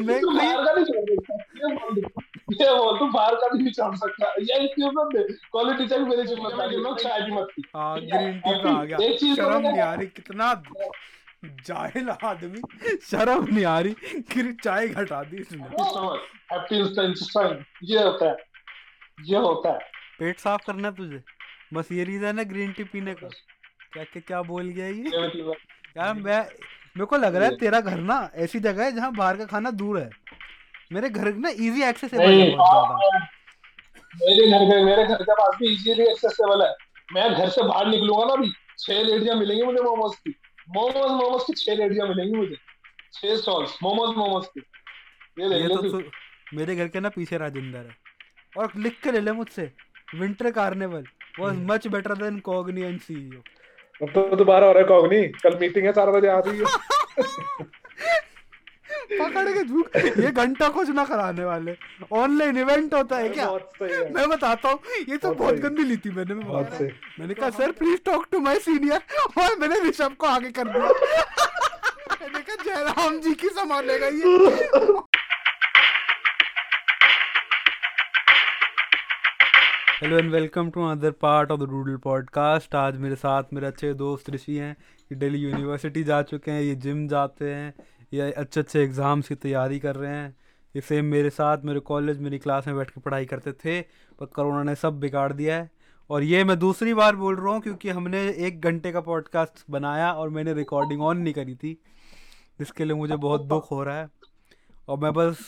मैं बाहर का नहीं छोड़ सकता ये बोल दे। ये बोल तू बाहर का नहीं छोड़ सकता। ये इक्विपमेंट दे। क्वालिटी चेक मेरे चेक मत कर लोग चाय मत पी हाँ ग्रीन टी अब आ गया। शर्म नहीं आ रही कितना जाहिल आदमी। शर्म नहीं आ रही कि चाय घटा दी इसने। ये होता है। ये होता है। पेट साफ़ करना है तुझे। बस ये रीजन है ग्रीन टी पीने का। क्या क्या क्या बोल गया ये? ये मतलब यार मैं मेरे को लग रहा है तेरा घर ना ऐसी जगह है जहाँ बाहर का खाना दूर है। मेरे घर ना इजी एक्सेसिबल है ज़्यादा। मेरे घर के मेरे घर के पास भी इजीली एक्सेसिबल है। मैं घर से बाहर निकलूँगा ना अभी छह रेडियाँ मिलेंगी मुझे मोमोज की। मोमोज मोमोज की छह रेडियाँ मिलेंगी मुझे। छह स्टॉल्स मोमोज मोमोज की। ये ये ले तो मेरे घर के ना पीछे राजेंद्र है। और लिख के ले ले मुझसे winter carnival was much better than cogni and CEO अब तो दोबारा हो रहा है कॉग्नी कल मीटिंग है चार बजे आ रही है। पकड़ के झूठ। ये घंटा कुछ ना कराने वाले। ऑनलाइन इवेंट होता है क्या? है। मैं बताता हूँ ये तो बहुत गंदी ली थी मैंने मैं बहुत सही। मैंने कहा sir please talk to my senior और मैंने ऋषभ को आगे कर दिया। मैंने कहा जयराम जी की संभालेगा ये। Hello and welcome to another part of the doodle podcast आज मेरे साथ मेरे अच्छे दोस्त ऋषि हैं ये दिल्ली यूनिवर्सिटी जा चुके हैं ये जिम जाते हैं ये अच्छे अच्छे एग्ज़ाम्स की तैयारी कर रहे हैं। ये सेम मेरे साथ मेरे कॉलेज मेरी क्लास में बैठ के पढ़ाई करते थे पर कोरोना ने सब बिगाड़ दिया है। और ये मैं दूसरी बार बोल रहा हूँ क्योंकि हमने एक घंटे का पॉडकास्ट बनाया और मैंने रिकॉर्डिंग ऑन नहीं करी थी जिसके लिए मुझे बहुत दुख हो रहा है। और मैं बस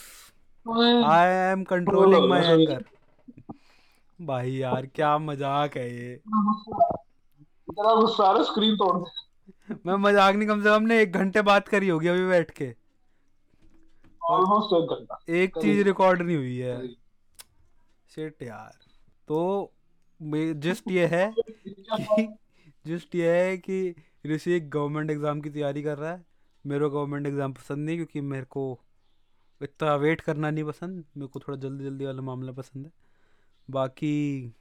I am controlling my anger भाई यार क्या मज़ाक है ये। सारे स्क्रीन तोड़ दे मैं मज़ाक नहीं कम से कम ने एक घंटे बात करी होगी अभी बैठ के। ऑलमोस्ट एक घंटा। एक चीज़ रिकॉर्ड नहीं हुई है। शिट यार। तो जस्ट ये है कि जस्ट ये है कि ऋषि एक गवर्नमेंट एग्ज़ाम की तैयारी कर रहा है। मेरे को गवर्नमेंट एग्ज़ाम पसंद नहीं क्योंकि मेरे को इतना वेट करना नहीं पसंद। मेरे को थोड़ा जल्दी जल्दी वाला मामला पसंद है। बाकी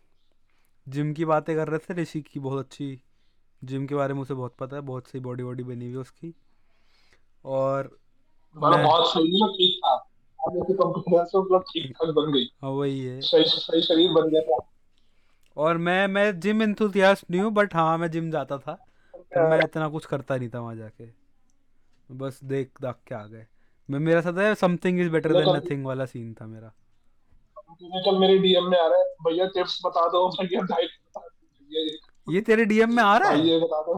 जिम की बातें कर रहे थे ऋषि की बहुत अच्छी जिम के बारे में उसे बहुत पता है बहुत सही बॉडी वॉडी बनी हुई है उसकी। और मतलब मैं- बहुत सही है ठीक कंपनी से मतलब ठीक ठाक बन गई। हाँ वही है। सही सही शरीर बन गया था। और मैं मैं जिम इंथुसियास्ट नहीं हूँ बट हाँ मैं जिम जाता था। पर मैं इतना कुछ करता नहीं था वहाँ जाके। बस देख दाख के आ गए। मैं मेरा साथ something is better than nothing वाला सीन था मेरा। कल मेरे डीएम में आ रहा है भैया टिप्स बता दो भैया डाइट बता दो ये तेरे डीएम में आ रहा है? ये बता दो।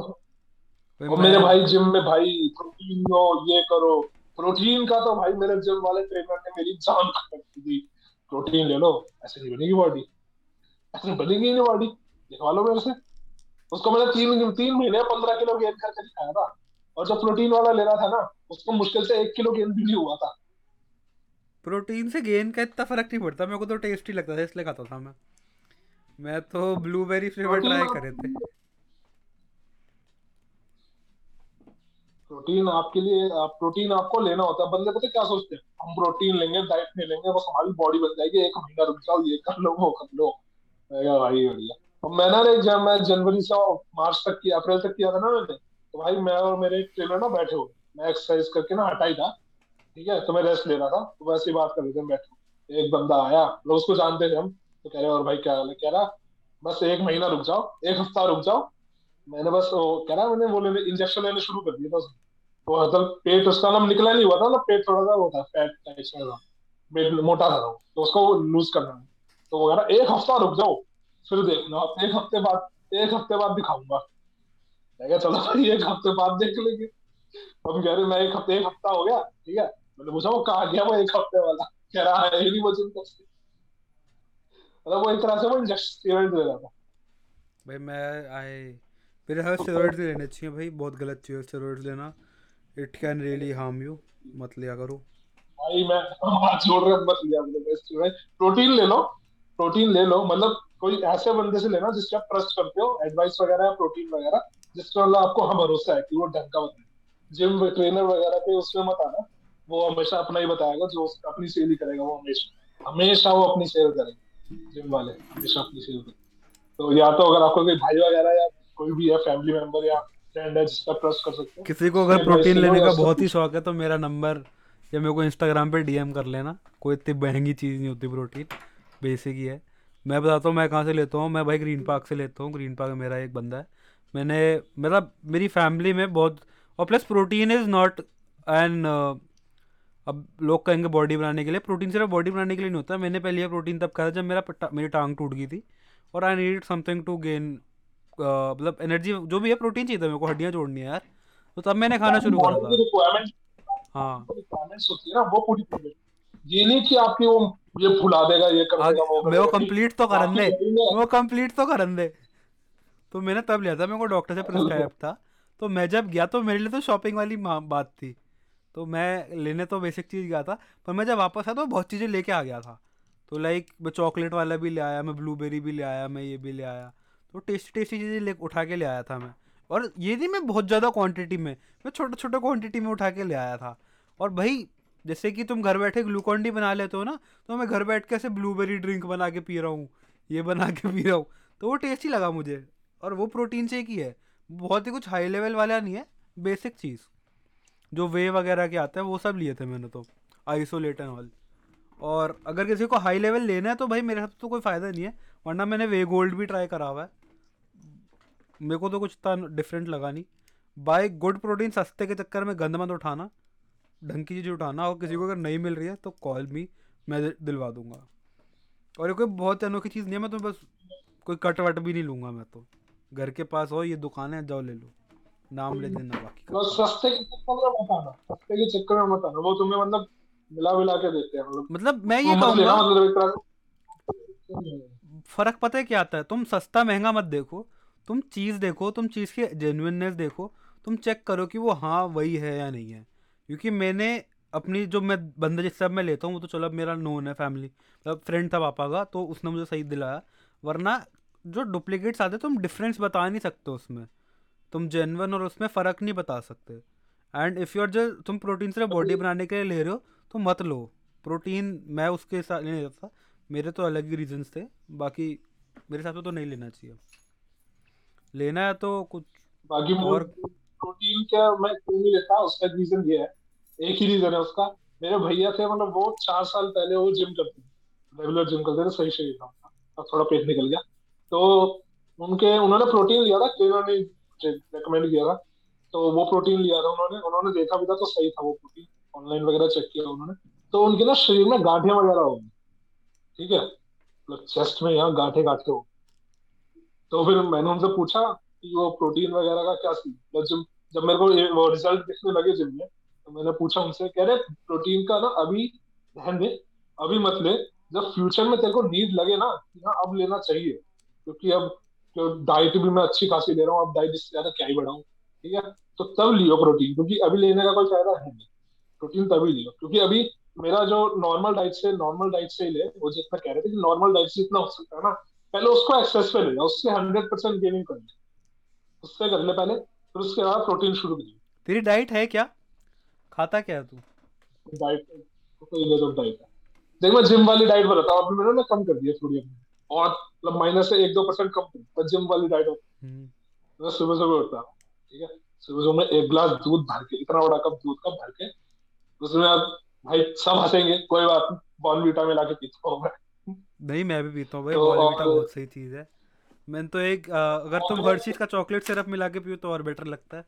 और मेरे भाई जिम में भाई प्रोटीन लो ये करो। प्रोटीन का तो भाई मेरे जिम वाले ट्रेनर ने मेरी जान खत्म कर दी प्रोटीन ले लो ऐसे नहीं बनेगी बॉडी ऐसे बनेगी नहीं बॉडी दिखवा लो मेरे से। उसको मैंने तीन तीन महीने पंद्रह किलो गेन करके दिखाया था। और जो प्रोटीन वाला ले रहा था ना उसको मुश्किल से एक किलो गेन भी नहीं हुआ था। प्रोटीन से गेन का इतना फ़र्क नहीं पड़ता मेरे को तो टेस्टी लगता था इसलिए खाता था मैं। मैं तो ब्लूबेरी फ्लेवर ट्राई करे थे। प्रोटीन आपके लिए आप प्रोटीन आपको लेना होता है बंदे पता क्या सोचते हैं? हम प्रोटीन लेंगे डाइट नहीं लेंगे बस हमारी बॉडी बन जाएगी एक महीना रुक जाओ ये कर लो वो कर लो। मैं भाई बढ़िया। अब मैंने ना जब मैं जनवरी से मार्च तक किया अप्रैल तक किया था ना मैंने तो भाई मैं और मेरे ट्रेनर ना बैठे हुए मैं एक्सरसाइज करके ना हटाई था। ठीक है, तुम्हें रेस्ट लेना था तो वैसे ही बात कर रहे थे बैठे। एक बंदा आया मतलब उसको जानते थे हम तो कह रहे, और भाई, क्या कह रहा, बस एक महीना रुक जाओ, एक हफ़्ता रुक जाओ। मैंने बस वो, कह रहा, मैंने वो लेने इंजेक्शन लेने शुरू कर दिया था उसने तो मतलब पेट उसका ना निकला नहीं हुआ था ना पेट थोड़ा सा वो था फैट टाइप पेट मोटा था तो उसको लूज करना तो वो कह रहा, एक हफ़्ता रुक जाओ, फिर देखना, एक हफ़्ते बाद, एक हफ़्ते बाद दिखाऊँगा। मैं चलो भाई, एक हफ़्ते बाद देख लेंगे। हम कह रहे, मैं एक हफ़्ते, एक हफ़्ता हो गया, ठीक है? मैंने पूछा वो कहाँ गया वो एक हफ़्ते वाला कह रहा है ही नहीं वो जिम करते मतलब वो एक तरह से वो इंजेक्शन दे रहा था। भाई मैं आए मेरे हर स्टेरॉइड्स लेने चाहिए भाई बहुत गलत चीज़ है स्टेरॉइड्स लेना। It can really harm you मत लिया करो। भाई मैं हाथ जोड़ रहा मत लिया भाई प्रोटीन ले लो प्रोटीन ले लो। मतलब कोई ऐसे बंदे से लेना जिससे आप ट्रस्ट करते हो एडवाइस वगैरह प्रोटीन वगैरह जिसका मतलब आपको हाँ भरोसा है कि वो ढंग का बताए जिम ट्रेनर वगैरह पे उसमें मत आना। वो हमेशा अपना ही बताएगा जो अपनी सेल ही करेगा वो हमेशा हमेशा वो अपनी सेल करेगा। जिम वाले हमेशा अपनी सेल करेंगे। तो या तो अगर आपको कोई भाई वगैरह या कोई भी है फैमिली मेंबर या फ्रेंड है जिसका ट्रस्ट कर सकते हो किसी को अगर प्रोटीन लेने का बहुत ही शौक है तो मेरा नंबर या मेरे को इंस्टाग्राम पे डीएम कर लेना। कोई इतनी महँगी चीज़ नहीं होती प्रोटीन बेसिक ही है। मैं बताता हूँ मैं कहाँ से लेता हूँ। मैं भाई ग्रीन पार्क से लेता हूँ। ग्रीन पार्क मेरा एक बंदा है। मैंने मतलब मेरी फैमिली में बहुत और plus protein is not an अब लोग कहेंगे बॉडी बनाने के लिए। प्रोटीन सिर्फ़ बॉडी बनाने के लिए नहीं होता। मैंने पहले प्रोटीन तब खाया जब मेरा मेरी टांग टूट गई थी। और I need something to gain मतलब एनर्जी जो भी है प्रोटीन चाहिए था मेरे को, हड्डियाँ जोड़नी है यार। तो तब मैंने खाना शुरू करा था। हाँ। वो ये नहीं कि आपकी वो ये फुला देगा ये कर देगा वो कर मेरे कंप्लीट तो करन दे। में- को कंप्लीट तो करन दे। तो मैंने तब लिया था, मेरे को डॉक्टर से प्रिस्क्राइब था। तो मैं जब गया तो मेरे लिए तो शॉपिंग वाली बात थी। तो मैं लेने तो बेसिक चीज़ गया था, पर मैं जब वापस आया तो बहुत चीज़ें लेके आ गया था। तो लाइक मैं चॉकलेट वाला भी ले आया, मैं ब्लूबेरी भी ले आया, मैं ये भी ले आया। तो टेस्टी टेस्टी चीज़ें ले, उठा के ले आया था मैं। और ये नहीं मैं बहुत ज़्यादा क्वांटिटी में, मैं छोटे छोटे क्वांटिटी में उठा के ले आया था। और भाई, जैसे कि तुम घर बैठे ग्लूकॉन डी बना लेते हो ना तो मैं घर बैठ के ऐसे ब्लूबेरी ड्रिंक बना के पी रहा हूँ, ये बना के पी रहा हूँ तो वो टेस्टी लगा मुझे। और वो प्रोटीन शेक ही है, बहुत ही कुछ हाई लेवल वाला नहीं है बेसिक चीज़। जो वे वगैरह के आते हैं, वो सब लिए थे मैंने तो आइसोलेट एंड ऑल और अगर किसी को हाई लेवल लेना है तो भाई मेरे साथ तो कोई फ़ायदा नहीं है, वरना मैंने वे गोल्ड भी ट्राई करा हुआ है। मेरे को तो कुछ इतना डिफरेंट लगा नहीं। बाय गुड प्रोटीन सस्ते के चक्कर में गंद मत उठाना, ढंग की चीज़ उठाना। और किसी को अगर नहीं मिल रही है तो कॉल मी मैं दिलवा दूँगा। और ये कोई बहुत अनोखी चीज़ नहीं है, मैं तो बस कोई कट वट भी नहीं लूँगा मैं तो। घर के पास हो, ये दुकान है, जाओ ले लो। नाम ले देना बाकी का। बस सस्ते के चक्कर में मत आना सस्ते के चक्कर में मत आना वो तुम्हें मतलब मिला मिला के देते हैं मतलब मतलब मैं ये तो मत लेना कहूँगा मतलब फ़र्क पता है क्या आता है? तुम सस्ता महँगा मत देखो तुम चीज़ देखो तुम चीज़ की जेन्युइननेस देखो तुम चेक करो कि वो हाँ वही है या नहीं है। क्योंकि मैंने अपनी जो मैं बंदा जिससे अब मैं लेता हूँ वो तो चलो अब मेरा नोन है फैमिली मतलब फ्रेंड था पापा का तो उसने मुझे सही दिलाया। वरना जो डुप्लीकेट्स आते हैं तुम डिफरेंस बता नहीं सकते उसमें। तुम जेनवन और उसमें फ़र्क नहीं बता सकते। एंड इफ़ यूर जो तुम प्रोटीन सिर्फ़ बॉडी बनाने के लिए ले रहे हो तो मत लो। प्रोटीन मैं उसके साथ नहीं लेता था। मेरे तो अलग ही रीजंस थे। बाकी मेरे हिसाब से तो नहीं लेना चाहिए। लेना है तो कुछ बाकी और प्रोटीन क्या मैं क्यों नहीं लेता? उसका रीजन ये है। एक ही रीजन है उसका। मेरे भैया थे मतलब वो चार साल पहले वो जिम करते थे। रेगुलर जिम करते थे सही शरीर था अब थोड़ा पेट निकल गया। तो उनके उन्होंने प्रोटीन लिया था ट्रेनर ने रेकमेंड किया था। तो वो प्रोटीन लिया था उन्होंने। उन्होंने देखा भी था तो सही था वो प्रोटीन ऑनलाइन वगैरह चेक किया उन्होंने। तो उनके ना शरीर में गांठें वगैरह हो गई ठीक है? मतलब चेस्ट में यहाँ गांठे गांठे हो तो फिर मैंने उनसे पूछा कि वो प्रोटीन वगैरह का क्या सीन? मतलब जब जब मेरे को वो रिज़ल्ट दिखने लगे जिम में तो मैंने पूछा उनसे, कह रहे प्रोटीन का ना अभी ध्यान दे, अभी मत ले। जब फ्यूचर में तेरे को नीड लगे ना कि हाँ अब लेना चाहिए। क्योंकि अब जो डाइट भी मैं अच्छी खासी ले रहा हूँ अब डाइट इससे ज़्यादा क्या ही बढ़ाऊँ ठीक है? तो तब लियो प्रोटीन क्योंकि अभी लेने का कोई फ़ायदा है नहीं। प्रोटीन तभी लियो क्योंकि अभी मेरा जो नॉर्मल डाइट से नॉर्मल डाइट से ही ले वो जितना कह रहे थे कि नॉर्मल डाइट से जितना हो सकता है ना पहले उसको एक्सेस पे ले जाओ उससे हंड्रेड परसेंट गेनिंग कर ले। उससे कर ले पहले फिर उसके बाद प्रोटीन शुरू करिए तेरी डाइट है क्या? खाता क्या है तू? डाइट तो डाइट है। देख मैं जिम वाली डाइट बताता हूँ अभी मैंने ना कम कर दिया थोड़ी अपनी। और मतलब माइनस से एक दो परसेंट कम जिम वाली डाइट हम्म, मैं सुबह सुबह उठता हूँ ठीक है? सुबह सुबह में एक गिलास दूध भर के इतना बड़ा कप दूध का भर के उसमें अब भाई सब हंसेंगे कोई बात नहीं बॉर्नवीटा में लाके पीता हूँ मैं। नहीं मैं भी पीता हूँ भाई तो बॉर्नवीटा बहुत सही चीज़ है। मैंने तो एक अगर तुम और- हर्शीज का चॉकलेट सिरप मिला के पियो तो और बेटर लगता है।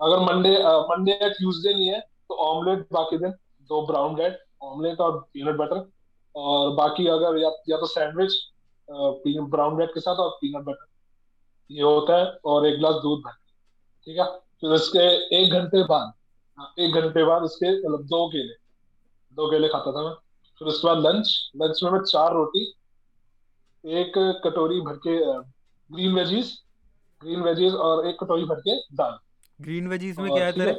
अगर मंडे मंडे या ट्यूसडे नहीं है तो ऑमलेट बाकी दिन दो ब्राउन ब्रेड ऑमलेट और पीनट बटर और बाकी अगर या, या तो सैंडविच ब्राउन ब्रेड के साथ और पीनट बटर ये होता है और एक गिलास दूध भर ठीक है? फिर उसके एक घंटे बाद हाँ, एक घंटे बाद इसके मतलब दो केले दो केले खाता था मैं। फिर उसके बाद लंच लंच में मैं चार रोटी एक कटोरी भर के ग्रीन वेजीज ग्रीन वेजीज और एक कटोरी भर के दाल। ग्रीन वेजीज में क्या है तेरे?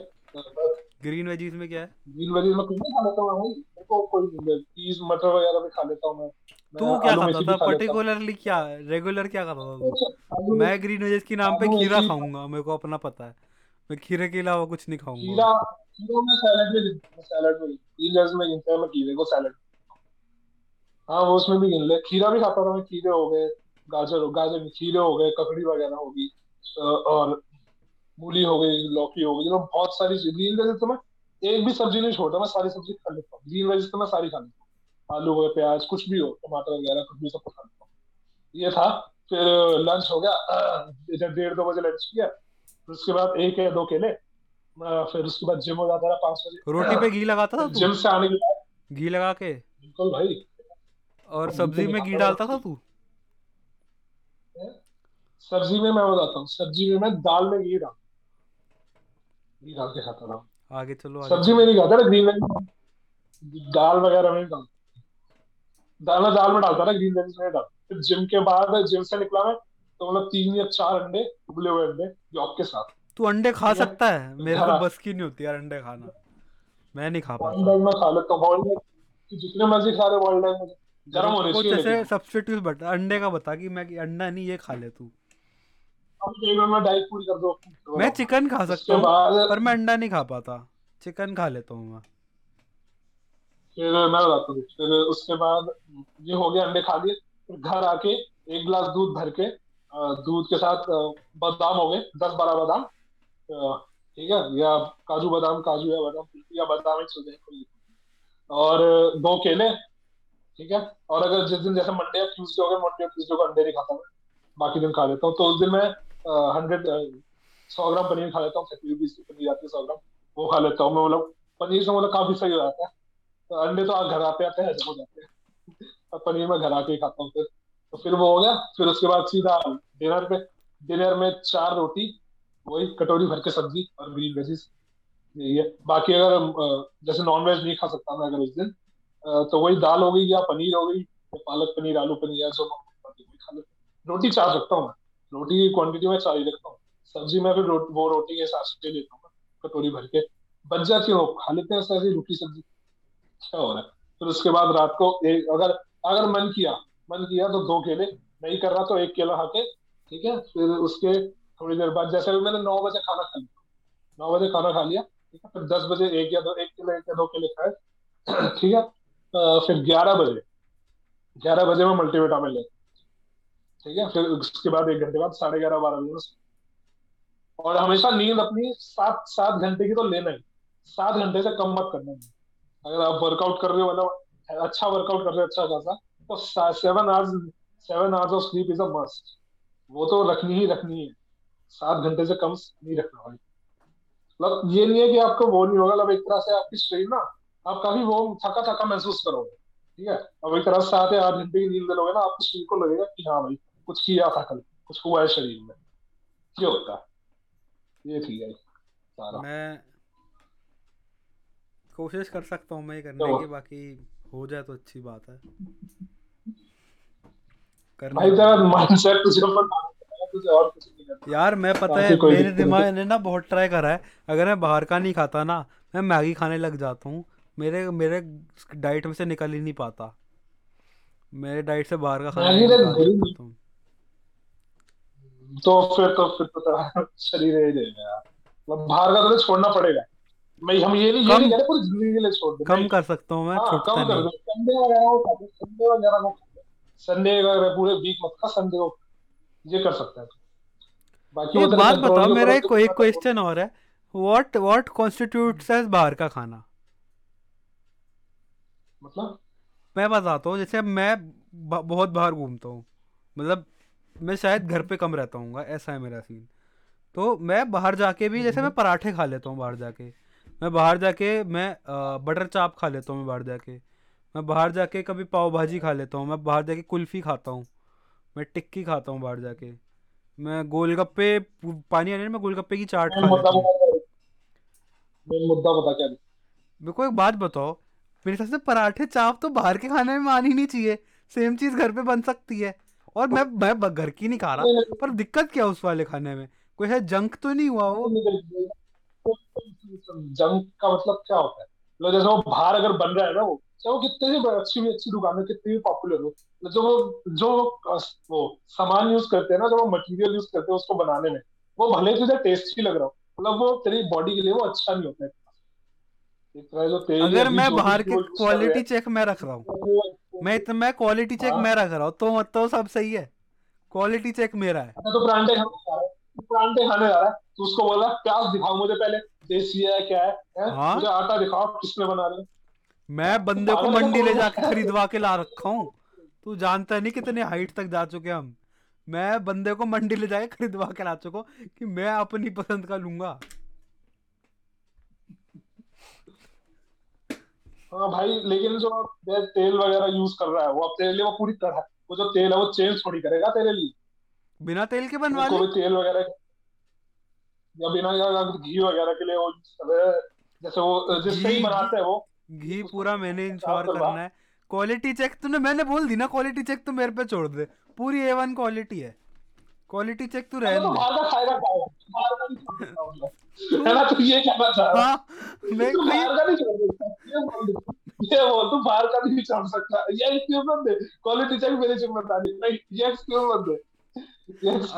ग्रीन वेजीज में क्या है? ग्रीन वेजीज में कुछ नहीं खा लेता हूँ को कोई चीज़ मटर वगैरह भी खा लेता हूँ मैं। तू क्या खाता था? पर्टिकुलरली क्या? रेगुलर क्या खाता था मैं ग्रीन वेजेस के नाम पे खीरा खाऊँगा मेरे को अपना पता है। मैं खीरे के अलावा कुछ नहीं खाऊँगा। खीरा खीरा में सैलेड में गिनता सैलेड में। जर्स में गिनते हैं मैं खीरे को सैलेड हाँ वो उसमें भी गिन ले खीरा भी खाता था मैं खीरे हो गए गाजर हो गाजर नहीं, खीरे हो गए ककड़ी वगैरह होगी और मूली हो गई लौकी हो गई बहुत सारी चीज़। ग्रीन वेजेस तो मैं एक भी सब्ज़ी नहीं छोड़ता मैं सारी सब्ज़ी खा लेता हूँ। ग्रीन वेज तो मैं सारी खा लेता हूँ। आलू हो प्याज कुछ भी हो टमाटर वगैरह कुछ भी सब खा लेता हूँ। ये था फिर लंच हो गया। इधर डेढ़ दो बजे लंच किया फिर उसके बाद एक या दो केले फिर उसके बाद जिम हो जाता था पाँच बजे। रोटी पे घी लगाता था जिम से आने के बाद। घी लगा के? बिल्कुल भाई। और सब्ज़ी में घी डालता था था तू सब्ज़ी में मैं बताता हूँ। सब्ज़ी में मैं दाल में घी डाल घी डाल के खाता था। आगे चलो आगे सब्ज़ी में नहीं खाता ना ग्रीन वेज दाल वगैरह में डालता। दाल मैं दाल में डालता था ग्रीन वेज में डालता। फिर जिम के बाद जिम से निकला मैं तो मतलब तीन या चार अंडे उबले हुए अंडे जॉब के साथ। तू अंडे खा सकता है। मेरे को बस की नहीं होती यार अंडे खाना। मैं नहीं खा पाता। मैं खा लेता हूँ जितने मर्ज़ी खा रहे एग मुझे गर्म होने चाहिए सब्स्टिट्यूट बता अंडे का बता कि मैं अंडा नहीं ये खा ले तू। मैं डाइट पूरी कर दो। मैं चिकन खा सकता हूँ पर मैं अंडा नहीं खा पाता। चिकन खा लेता हूँ मैं। फिर मैं बताता हूँ फिर उसके बाद ये हो गया अंडे खा लिए। फिर घर आके एक गिलास दूध भर के दूध के साथ बादाम हो गए दस बारह बादाम। ठीक है या काजू बादाम काजू या बादाम या बादाम ही नहीं। और दो केले ठीक है। और अगर जिस दिन जैसे मंडे या ट्यूसडे हो गए मंडे या ट्यूसडे को अंडे नहीं खाता मैं। बाकी दिन खा लेता हूँ। तो उस दिन मैं हंड्रेड सौ ग्राम पनीर खा लेता हूँ रुपीज़ की पनीर आती है सौ ग्राम, वो खा लेता हूँ मैं मतलब पनीर से मतलब काफ़ी सही हो जाता है। तो अंडे तो घर आते आते हजम हो जाते हैं। पनीर मैं घर आके ही खाता हूँ फिर। तो फिर वो हो गया, फिर उसके बाद सीधा डिनर पे, डिनर में चार रोटी, वही कटोरी भर के सब्ज़ी और ग्रीन वेजिस यही है। बाकी अगर जैसे नॉन वेज नहीं खा सकता मैं अगर उस दिन तो वही दाल हो गई या पनीर हो गई, या पालक पनीर, आलू पनीर, या जो खा लेता। रोटी चार सकता हूँ मैं। रोटी की क्वांटिटी में ही रखता हूँ। सब्ज़ी में फिर रो, वो रोटी के हिसाब से लेता हूँ। कटोरी भर के। बच जाती है वो खा लेते हैं ऐसे रोटी सब्ज़ी। क्या हो रहा है? फिर उसके बाद रात को एक अगर अगर मन किया मन किया तो दो केले। नहीं कर रहा तो एक केला खा के ठीक है? फिर उसके थोड़ी देर बाद जैसे भी मैंने नौ बजे खाना खा लिया। नौ बजे खाना खा लिया ठीक है? फिर दस बजे एक या दो एक केले एक या दो केले खाए ठीक है? फिर ग्यारह बजे ग्यारह बजे में मल्टीविटामिन ले ठीक है? फिर उसके बाद एक घंटे बाद साढ़े ग्यारह, बारह बजे और हमेशा नींद अपनी सात सात घंटे की तो लेना ही। सात घंटे से कम मत करना। है अगर आप वर्कआउट कर रहे हो मतलब अच्छा वर्कआउट कर रहे हो अच्छा खासा तो seven hours seven hours of sleep is a must वो तो रखनी ही रखनी है। सात घंटे से कम नहीं रखना भाई। मतलब ये नहीं है कि आपको वो नहीं होगा मतलब एक तरह से आपकी शरीर ना, आप काफ़ी वो थका थका महसूस करोगे। ठीक है? अब एक तरह से सात या आठ घंटे की नींद लोगे ना, आपके शरीर को लगेगा कि हाँ भाई कुछ किया था कल कुछ हुआ है शरीर में। ये होता है। ये ठीक है सारा। मैं कोशिश कर सकता हूँ मैं करने की बाकी हो जाए तो अच्छी बात है। करना भाई तेरा। माइंडसेट तुझे ऊपर डालना तुझे और कुछ नहीं करना। यार मैं पता है मेरे दिमाग ने ना बहुत ट्राई करा है। अगर मैं बाहर का नहीं खाता ना मैं मैगी खाने लग जाता हूँ। मेरे मेरे डाइट में से निकल ही नहीं पाता। मेरे डाइट से बाहर का खाना नहीं तो निकाल गई सकता नहीं। तुम तो फिर तो फिर तो शरीर ही देगा। यार मतलब बाहर का तो छोड़ना पड़ेगा। मैं हम ये नहीं ये नहीं कह रहे पूरी ज़िंदगी के लिए छोड़ दे। कम कर सकता हूँ मैं हाँ छूटता कम कर दो संडे वगैरह को खा दो संडे वगैरह को संडे वगैरह पूरे वीक मत खा संडे को ये कर सकता है बाकी एक बात बताओ मेरा एक तू एक क्वेश्चन और है। व्हाट व्हाट कॉन्स्टिट्यूट्स एज बाहर का खाना? मतलब? मैं बताता हूँ जैसे मैं बहुत बाहर घूमता हूँ। मतलब मैं शायद घर पे कम रहता हूँ ऐसा है मेरा सीन तो मैं बाहर जाके भी जैसे मैं पराठे खा लेता हूँ बाहर जाके। मैं बाहर जाके मैं बटर चाप खा लेता हूँ मैं बाहर जाके। मैं बाहर जाके कभी पाव भाजी खा लेता हूँ मैं बाहर जाके कुल्फ़ी खाता हूँ। मैं टिक्की खाता हूँ बाहर जाके। मैं गोलगप्पे पानी आने में गोलगप्पे की चाट मेन खा लेता हूँ। मेन मुद्दा बता क्या मेरे को एक बात बताओ मेरे हिसाब से पराठे चाप तो बाहर के खाने में आनी नहीं चाहिए। सेम चीज़ घर पे बन सकती है। और मैं मैं घर की नहीं खा रहा पर दिक्कत क्या उस वाले खाने में? कोई है जंक तो नहीं हुआ वो जंक का मतलब क्या होता है? मतलब जैसे वो बाहर अगर बन रहा है ना वो चाहे वो कितने भी अच्छी भी अच्छी दुकान है कितनी भी पॉपुलर हो मतलब जो वो जो वो सामान यूज़ करते हैं ना जो वो मटेरियल यूज़ करते हैं उसको बनाने में वो भले ही तुझे टेस्टी लग रहा हो मतलब वो तेरी बॉडी के लिए वो अच्छा नहीं होता है। अगर मैं बाहर के क्वालिटी चेक मैं रख रहा हूँ। मैं इतना मैं क्वालिटी चेक हाँ। मैं रख रहा हूँ तो मत तो सब सही है। क्वालिटी चेक मेरा है। अच्छा तो परांठे खाने जा रहा है। परांठे खाने जा रहा है। तो उसको बोला प्याज दिखाओ मुझे पहले? देसी है क्या है, हैं? हाँ। मुझे आटा दिखाओ किसने बना रहे मैं बंदे को मंडी ले कौन? जाके खरीदवा के ला रखा हूँ। तू जानता नहीं कितने हाइट तक जा चुके हम। मैं बंदे को मंडी ले जाके खरीदवा के ला चुका हूँ कि मैं अपनी पसंद का लूँगा। भाई लेकिन जो तेल वगैरह यूज़ कर रहा है वो अब तेरे लिए वो पूरी तरह वो जो तेल है वो चेंज थोड़ी करेगा तेरे लिए। बिना तेल के बनवा ले। तेल वगैरह या बिना या घी वगैरह के लिए वो यूज़ कर रहे हैं जैसे वो जिससे ही बनाते हैं वो। घी पूरा मैंने इंश्योर। करना है। क्वालिटी चेक तूने मैंने बोल दी ना क्वालिटी चेक तो मेरे पे छोड़ दे। पूरी ए वन क्वालिटी है। क्वालिटी चेक तू रहने तो दे। बाहर का खाएगा खाएगा बाहर का नहीं छोड़ सकता मतलब। है ना तू ये कहना चाह रहा है? हाँ मैं बाहर का नहीं छोड़ सकता। ये बोल दे। ये बोल तू बाहर का नहीं छोड़ सकता। ये एक्सक्यूज मत दे। क्वालिटी चेक मेरी ज़िम्मेदारी नहीं ये एक्सक्यूज मत दे।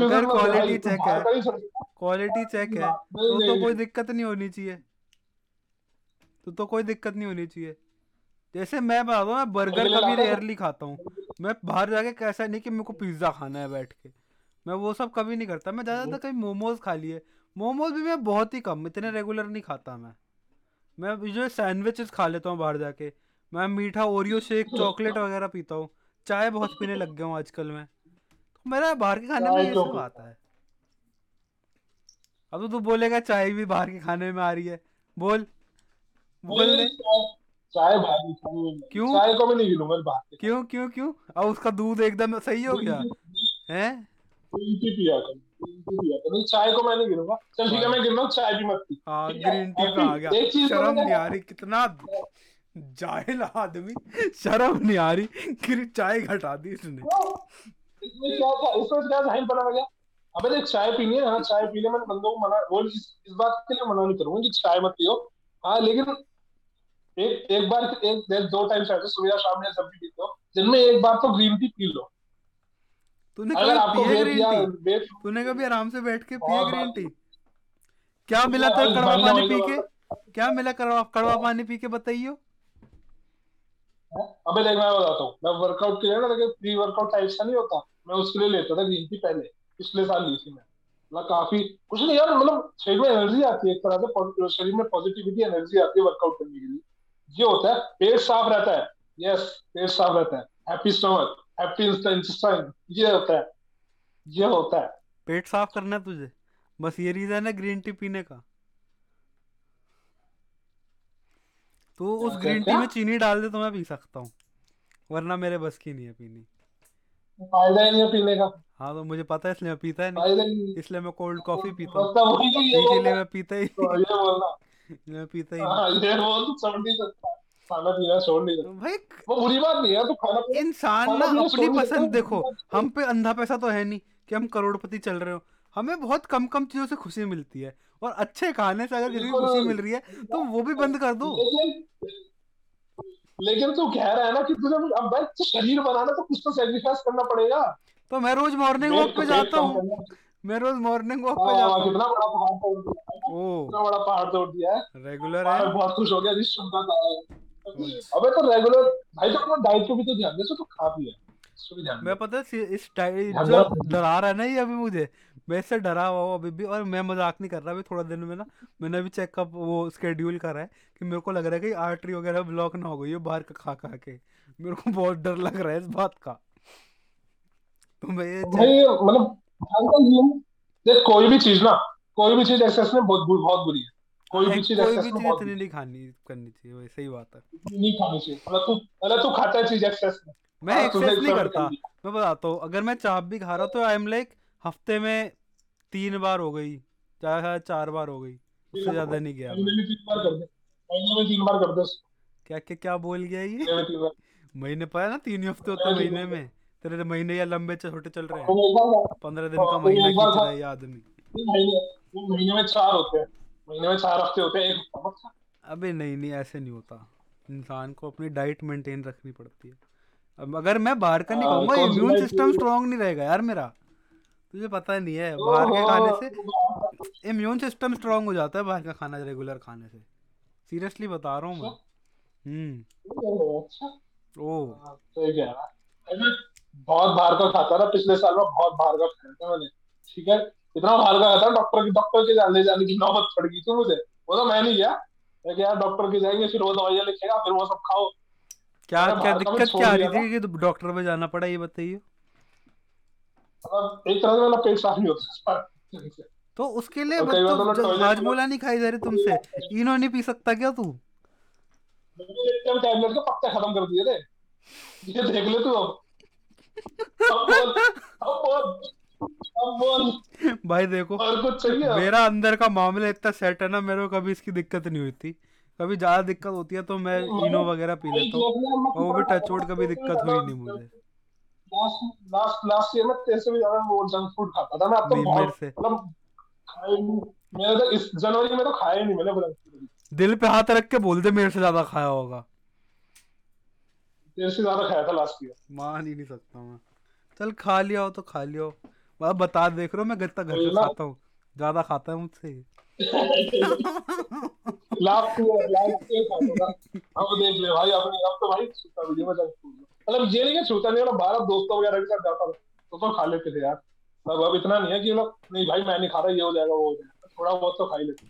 अगर मत दे भाई, quality check बाहर है। क्वालिटी चेक है। तो तो कोई दिक्कत नहीं होनी चाहिए। तो तो कोई दिक्कत नहीं होनी चाहिए। जैसे मैं बता दूँ मैं बर्गर कभी रेयरली खाता हूँ। मैं बाहर जाके कैसा नहीं कि मेरे को पिज़्ज़ा खाना है बैठ के। मैं वो सब कभी नहीं करता। मैं ज़्यादातर कहीं मोमोज खा लिए। मोमोज भी मैं बहुत ही कम इतने रेगुलर नहीं खाता मैं। मैं जो सैंडविचेस खा लेता हूँ बाहर जाके मैं मीठा ओरियो शेक चॉकलेट वगैरह पीता हूँ। चाय बहुत पीने लग गया हूँ आजकल मैं। तो मेरा बाहर के खाने में ये तो- सब आता है। अब तो तू बोलेगा चाय भी बाहर के खाने में आ रही है। बोल। बोल दे चाय खानी। क्यों? चाय को भी नहीं गिनूँगा बाहर क्यों क्यों क्यों? अब उसका दूध एकदम सही हो गया। हैं? ग्रीन टी पिया कर। नहीं चाय को मैं नहीं गिनूँगा। चल ठीक है मैं गिन चाय भी मत पी। हाँ ग्रीन टी पे आ एक चीज़ शर्म नहीं आ रही कितना जाहिल आदमी। शर्म नहीं आ रही चाय घटा दी इसने। इसमें क्या था इसमें क्या जाहिल बना गया अबे देख चाय पीनी है हाँ चाय पीने में बंदों को मना वो इस, इस बात के लिए मना नहीं करूँगा कि चाय मत पियो। हाँ लेकिन एक एक बार एक दो टाइम चाय तो सुबह शाम में जब भी पीते हो दिन में एक बार तो ग्रीन टी पी लो। तूने कभी पिए ग्रीन टी तूने कभी आराम से बैठ के पिए हाँ, ग्रीन हाँ। टी क्या मिला तेरे कड़वा पानी पी के? क्या मिला कड़वा कड़वा पानी पी के बताइयो? अबे देख मैं बताता हूँ। मैं वर्कआउट के लिए ना लेकिन प्री वर्कआउट टाइप का नहीं होता। मैं उसके लिए लेता था ग्रीन टी पहले। पिछले साल ली थी मैं। मतलब काफ़ी कुछ नहीं यार मतलब शरीर में एनर्जी आती है एक तरह से। शरीर में पॉजिटिविटी एनर्जी आती है वर्कआउट करने के लिए। ये होता है पेट साफ़ रहता है। यस पेट साफ़ रहता है। हैप्पी स्टमक हैप्पी इंटेस्टाइन ये होता है। ये होता है। पेट साफ़ करना है तुझे। बस ये रीजन है ग्रीन टी पीने का। तो उस ग्रीन टी में चीनी डाल दे तो मैं पी सकता हूँ। वरना मेरे बस की नहीं है पीनी। फ़ायदा ही नहीं है पीने का। हाँ तो मुझे पता है इसलिए मैं पीता है नहीं। ही इसलिए मैं कोल्ड कॉफ़ी पीता हूँ। मतलब तो इसीलिए मैं पीता ही तो ये बोलना मैं पीता ही हाँ ये बोल तो छोड़ नहीं सकता। खाना पीना छोड़ नहीं तो भाई वो बुरी बात नहीं है तो खाना इंसान ना अपनी पसंद देखो हम पे अंधा पैसा तो है नहीं कि हम करोड़पति चल रहे हो। हमें बहुत कम कम चीज़ों से खुशी मिलती है और अच्छे खाने से अगर किसी को खुशी मिल रही है तो वो भी बंद कर दो। लेकिन तू कह रहा है ना कि तुझे अब तो शरीर बनाना तो कुछ तो सेक्रीफाइस करना पड़ेगा। तो मैं रोज मॉर्निंग वॉक पे जाता हूँ। मैं रोज मॉर्निंग वॉक पे हाँ, जाता हूँ। कितना बड़ा पहाड़ तोड़ दिया है। कितना बड़ा पहाड़ तोड़ दिया है। रेगुलर है। बहुत खुश हो गया जिस सुनता था अबे तो रेगुलर भाई तो अपना डाइट पे भी तो ध्यान दे सो तो खा भी है। मैं पता है इस टाइम जो डरा रहा है ना ये अभी मुझे मैं इससे डरा हुआ हूँ अभी भी और मैं मज़ाक नहीं कर रहा अभी थोड़ा दिन में ना मैंने अभी चेकअप वो स्केड्यूल करा है कि मेरे को लग रहा है कि आर्टरी वगैरह ब्लॉक ना हो गई है बाहर का खा खा के। मेरे को बहुत डर लग रहा है इस बात का। तो मैं ये मतलब का देख कोई भी चीज़ ना कोई भी चीज़ एक्सेस में बहुत बहुत बुरी है। कोई भी चीज़ कोई भी चीज़ इतनी नहीं खानी करनी चाहिए वही सही बात है। नहीं खानी चाहिए। मतलब तू पहले तू खाता है चीज़ एक्सेस में। मैं हाँ, एक्सेस नहीं करता। मैं बताता हूँ अगर मैं चाप भी खा रहा तो आई एम लाइक हफ़्ते में तीन बार हो गई चाहे चार बार हो गई। उससे ज़्यादा नहीं गया महीने में तीन बार कर दे। महीने में तीन बार कर दे क्या क्या क्या बोल गया ये? महीने पाया ना तीन ही हफ़्ते होते महीने में तेरे महीने या लंबे छोटे चल रहे हैं। खा- पंद्रह दिन का हाँ, महीना खींच रहा है। ये आदमी महीने में चार होते हैं। महीने में चार हफ़्ते होते हैं। एक। अबे नहीं नहीं ऐसे नहीं होता। इंसान को अपनी डाइट मेंटेन रखनी पड़ती है। अब अगर मैं बाहर का नहीं हाँ, खाऊँगा इम्यून सिस्टम? स्ट्रांग नहीं रहेगा यार मेरा। तुझे पता नहीं है बाहर के खाने से इम्यून सिस्टम स्ट्रांग हो जाता है बाहर का खाना रेगुलर खाने से। सीरियसली बता रहा हूँ मैं। हम्म। अच्छा। ओ हाँ, रहा है। मैं बहुत बाहर का खाता था पिछले साल में बहुत बाहर का खाया था मैंने। ठीक है? इतना बाहर का खाता डॉक्टर की डॉक्टर के जाने जाने की नौबत पड़ गई थी मुझे। वो तो मैं नहीं गया। मैं यार डॉक्टर के जाएँगे फिर वो दवाइयाँ लिखेगा फिर वो सब खाओ। क्या क्या दिक्कत क्या आ रही थी कि डॉक्टर में जाना पड़ा ये बताइए। मतलब एक तरह से मेरा पेट साफ़ नहीं होता तो उसके लिए तो मतलब हाजमोला नहीं खाई जा रही तुमसे। इनो नहीं पी सकता क्या तू? टैबलेट के पत्ते खत्म कर दिए थे ये देख ले तू अब। अब भाई देखो और कुछ चाहिए मेरा अंदर का मामला इतना सेट है ना मेरे को कभी इसकी दिक्कत नहीं हुई थी। कभी ज़्यादा दिक्कत होती है तो मैं इनो वगैरह पी लेता हूँ। और वो भी टच वुड कभी दिक्कत हुई नहीं मुझे। लास्ट लास्ट लास्ट ईयर में तेरे से भी ज़्यादा वो जंक फ़ूड खाता था। मैं अब तो बहुत। मतलब ही तो इस जनवरी में तो खाया ही नहीं मैंने दिल पे हाथ रख के बोल दे मेरे से ज़्यादा खाया होगा। तेरे से ज़्यादा खाया था लास्ट ईयर मान ही नहीं सकता मैं। चल खा लिया हो तो खा लिया हो। मैं बता देख रहा हूँ मैं कितना घर से खाता हूँ। ज़्यादा खाता है मुझसे। खाता अब देख ले भाई अपने अब तो भाई छूता वीडियो में जंक फ़ूड मतलब ये नहीं कि छूता नहीं मतलब बाहर दोस्तों वगैरह के साथ जाता था। तो तो खा लेते थे यार। अब अब इतना नहीं है कि मतलब नहीं भाई मैं नहीं खा रहा ये हो जाएगा वो हो जाएगा। थोड़ा बहुत तो खा ही लेते।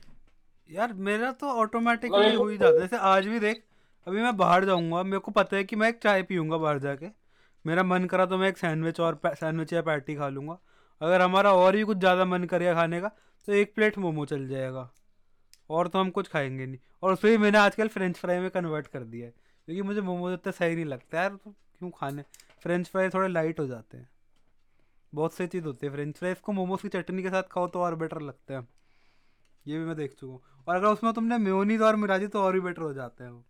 यार मेरा तो ऑटोमेटिकली मतलब हो ही जाता जैसे आज भी देख अभी मैं बाहर जाऊँगा मेरे को पता है कि मैं एक चाय पीऊँगा बाहर जाके। मेरा मन करा तो मैं एक सैंडविच और सैंडविच या पैटी खा लूँगा। अगर हमारा और भी कुछ ज़्यादा मन करेगा खाने का तो एक प्लेट मोमो चल जाएगा। और तो हम कुछ खाएँगे नहीं। और उसमें भी मैंने आजकल फ्रेंच फ्राई में कन्वर्ट कर दिया है। क्योंकि मुझे मोमोज इतना सही नहीं लगता। यार तो क्यों खाने? फ्रेंच फ्राई थोड़े लाइट हो जाते हैं। बहुत सी चीज़ होती है फ्रेंच फ्राइज को मोमोज की चटनी के साथ खाओ तो और बेटर लगते हैं। ये भी मैं देख चुका हूँ। और अगर उसमें तुमने मेयोनीज और दी तो और भी बेटर हो जाते हैं वो।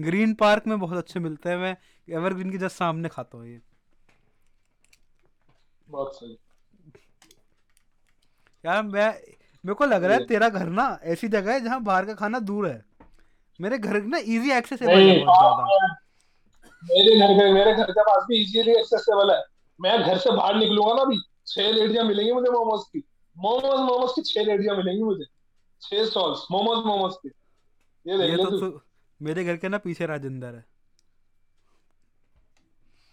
ग्रीन पार्क में बहुत अच्छे मिलते हैं। मैं एवरग्रीन के जस्ट सामने खाता हूँ ये। बहुत सही। यार मैं मेरे को लग रहा है तेरा घर ना ऐसी जगह है जहाँ बाहर का खाना दूर है। मेरे घर ना इजी एक्सेसिबल है नहीं बहुत ज़्यादा। हाँ, मेरे घर के मेरे घर के पास भी इजीली एक्सेसिबल है। मैं घर से बाहर निकलूँगा ना अभी छह रेडियाँ मिलेंगी मुझे मोमोज की। मोमोज मोमोज की छह रेडियाँ मिलेंगी मुझे। छह स्टॉल्स मोमोज मोमोज के। ये देख ये ले तो तू। तू- मेरे घर के ना पीछे राजेंद्र है।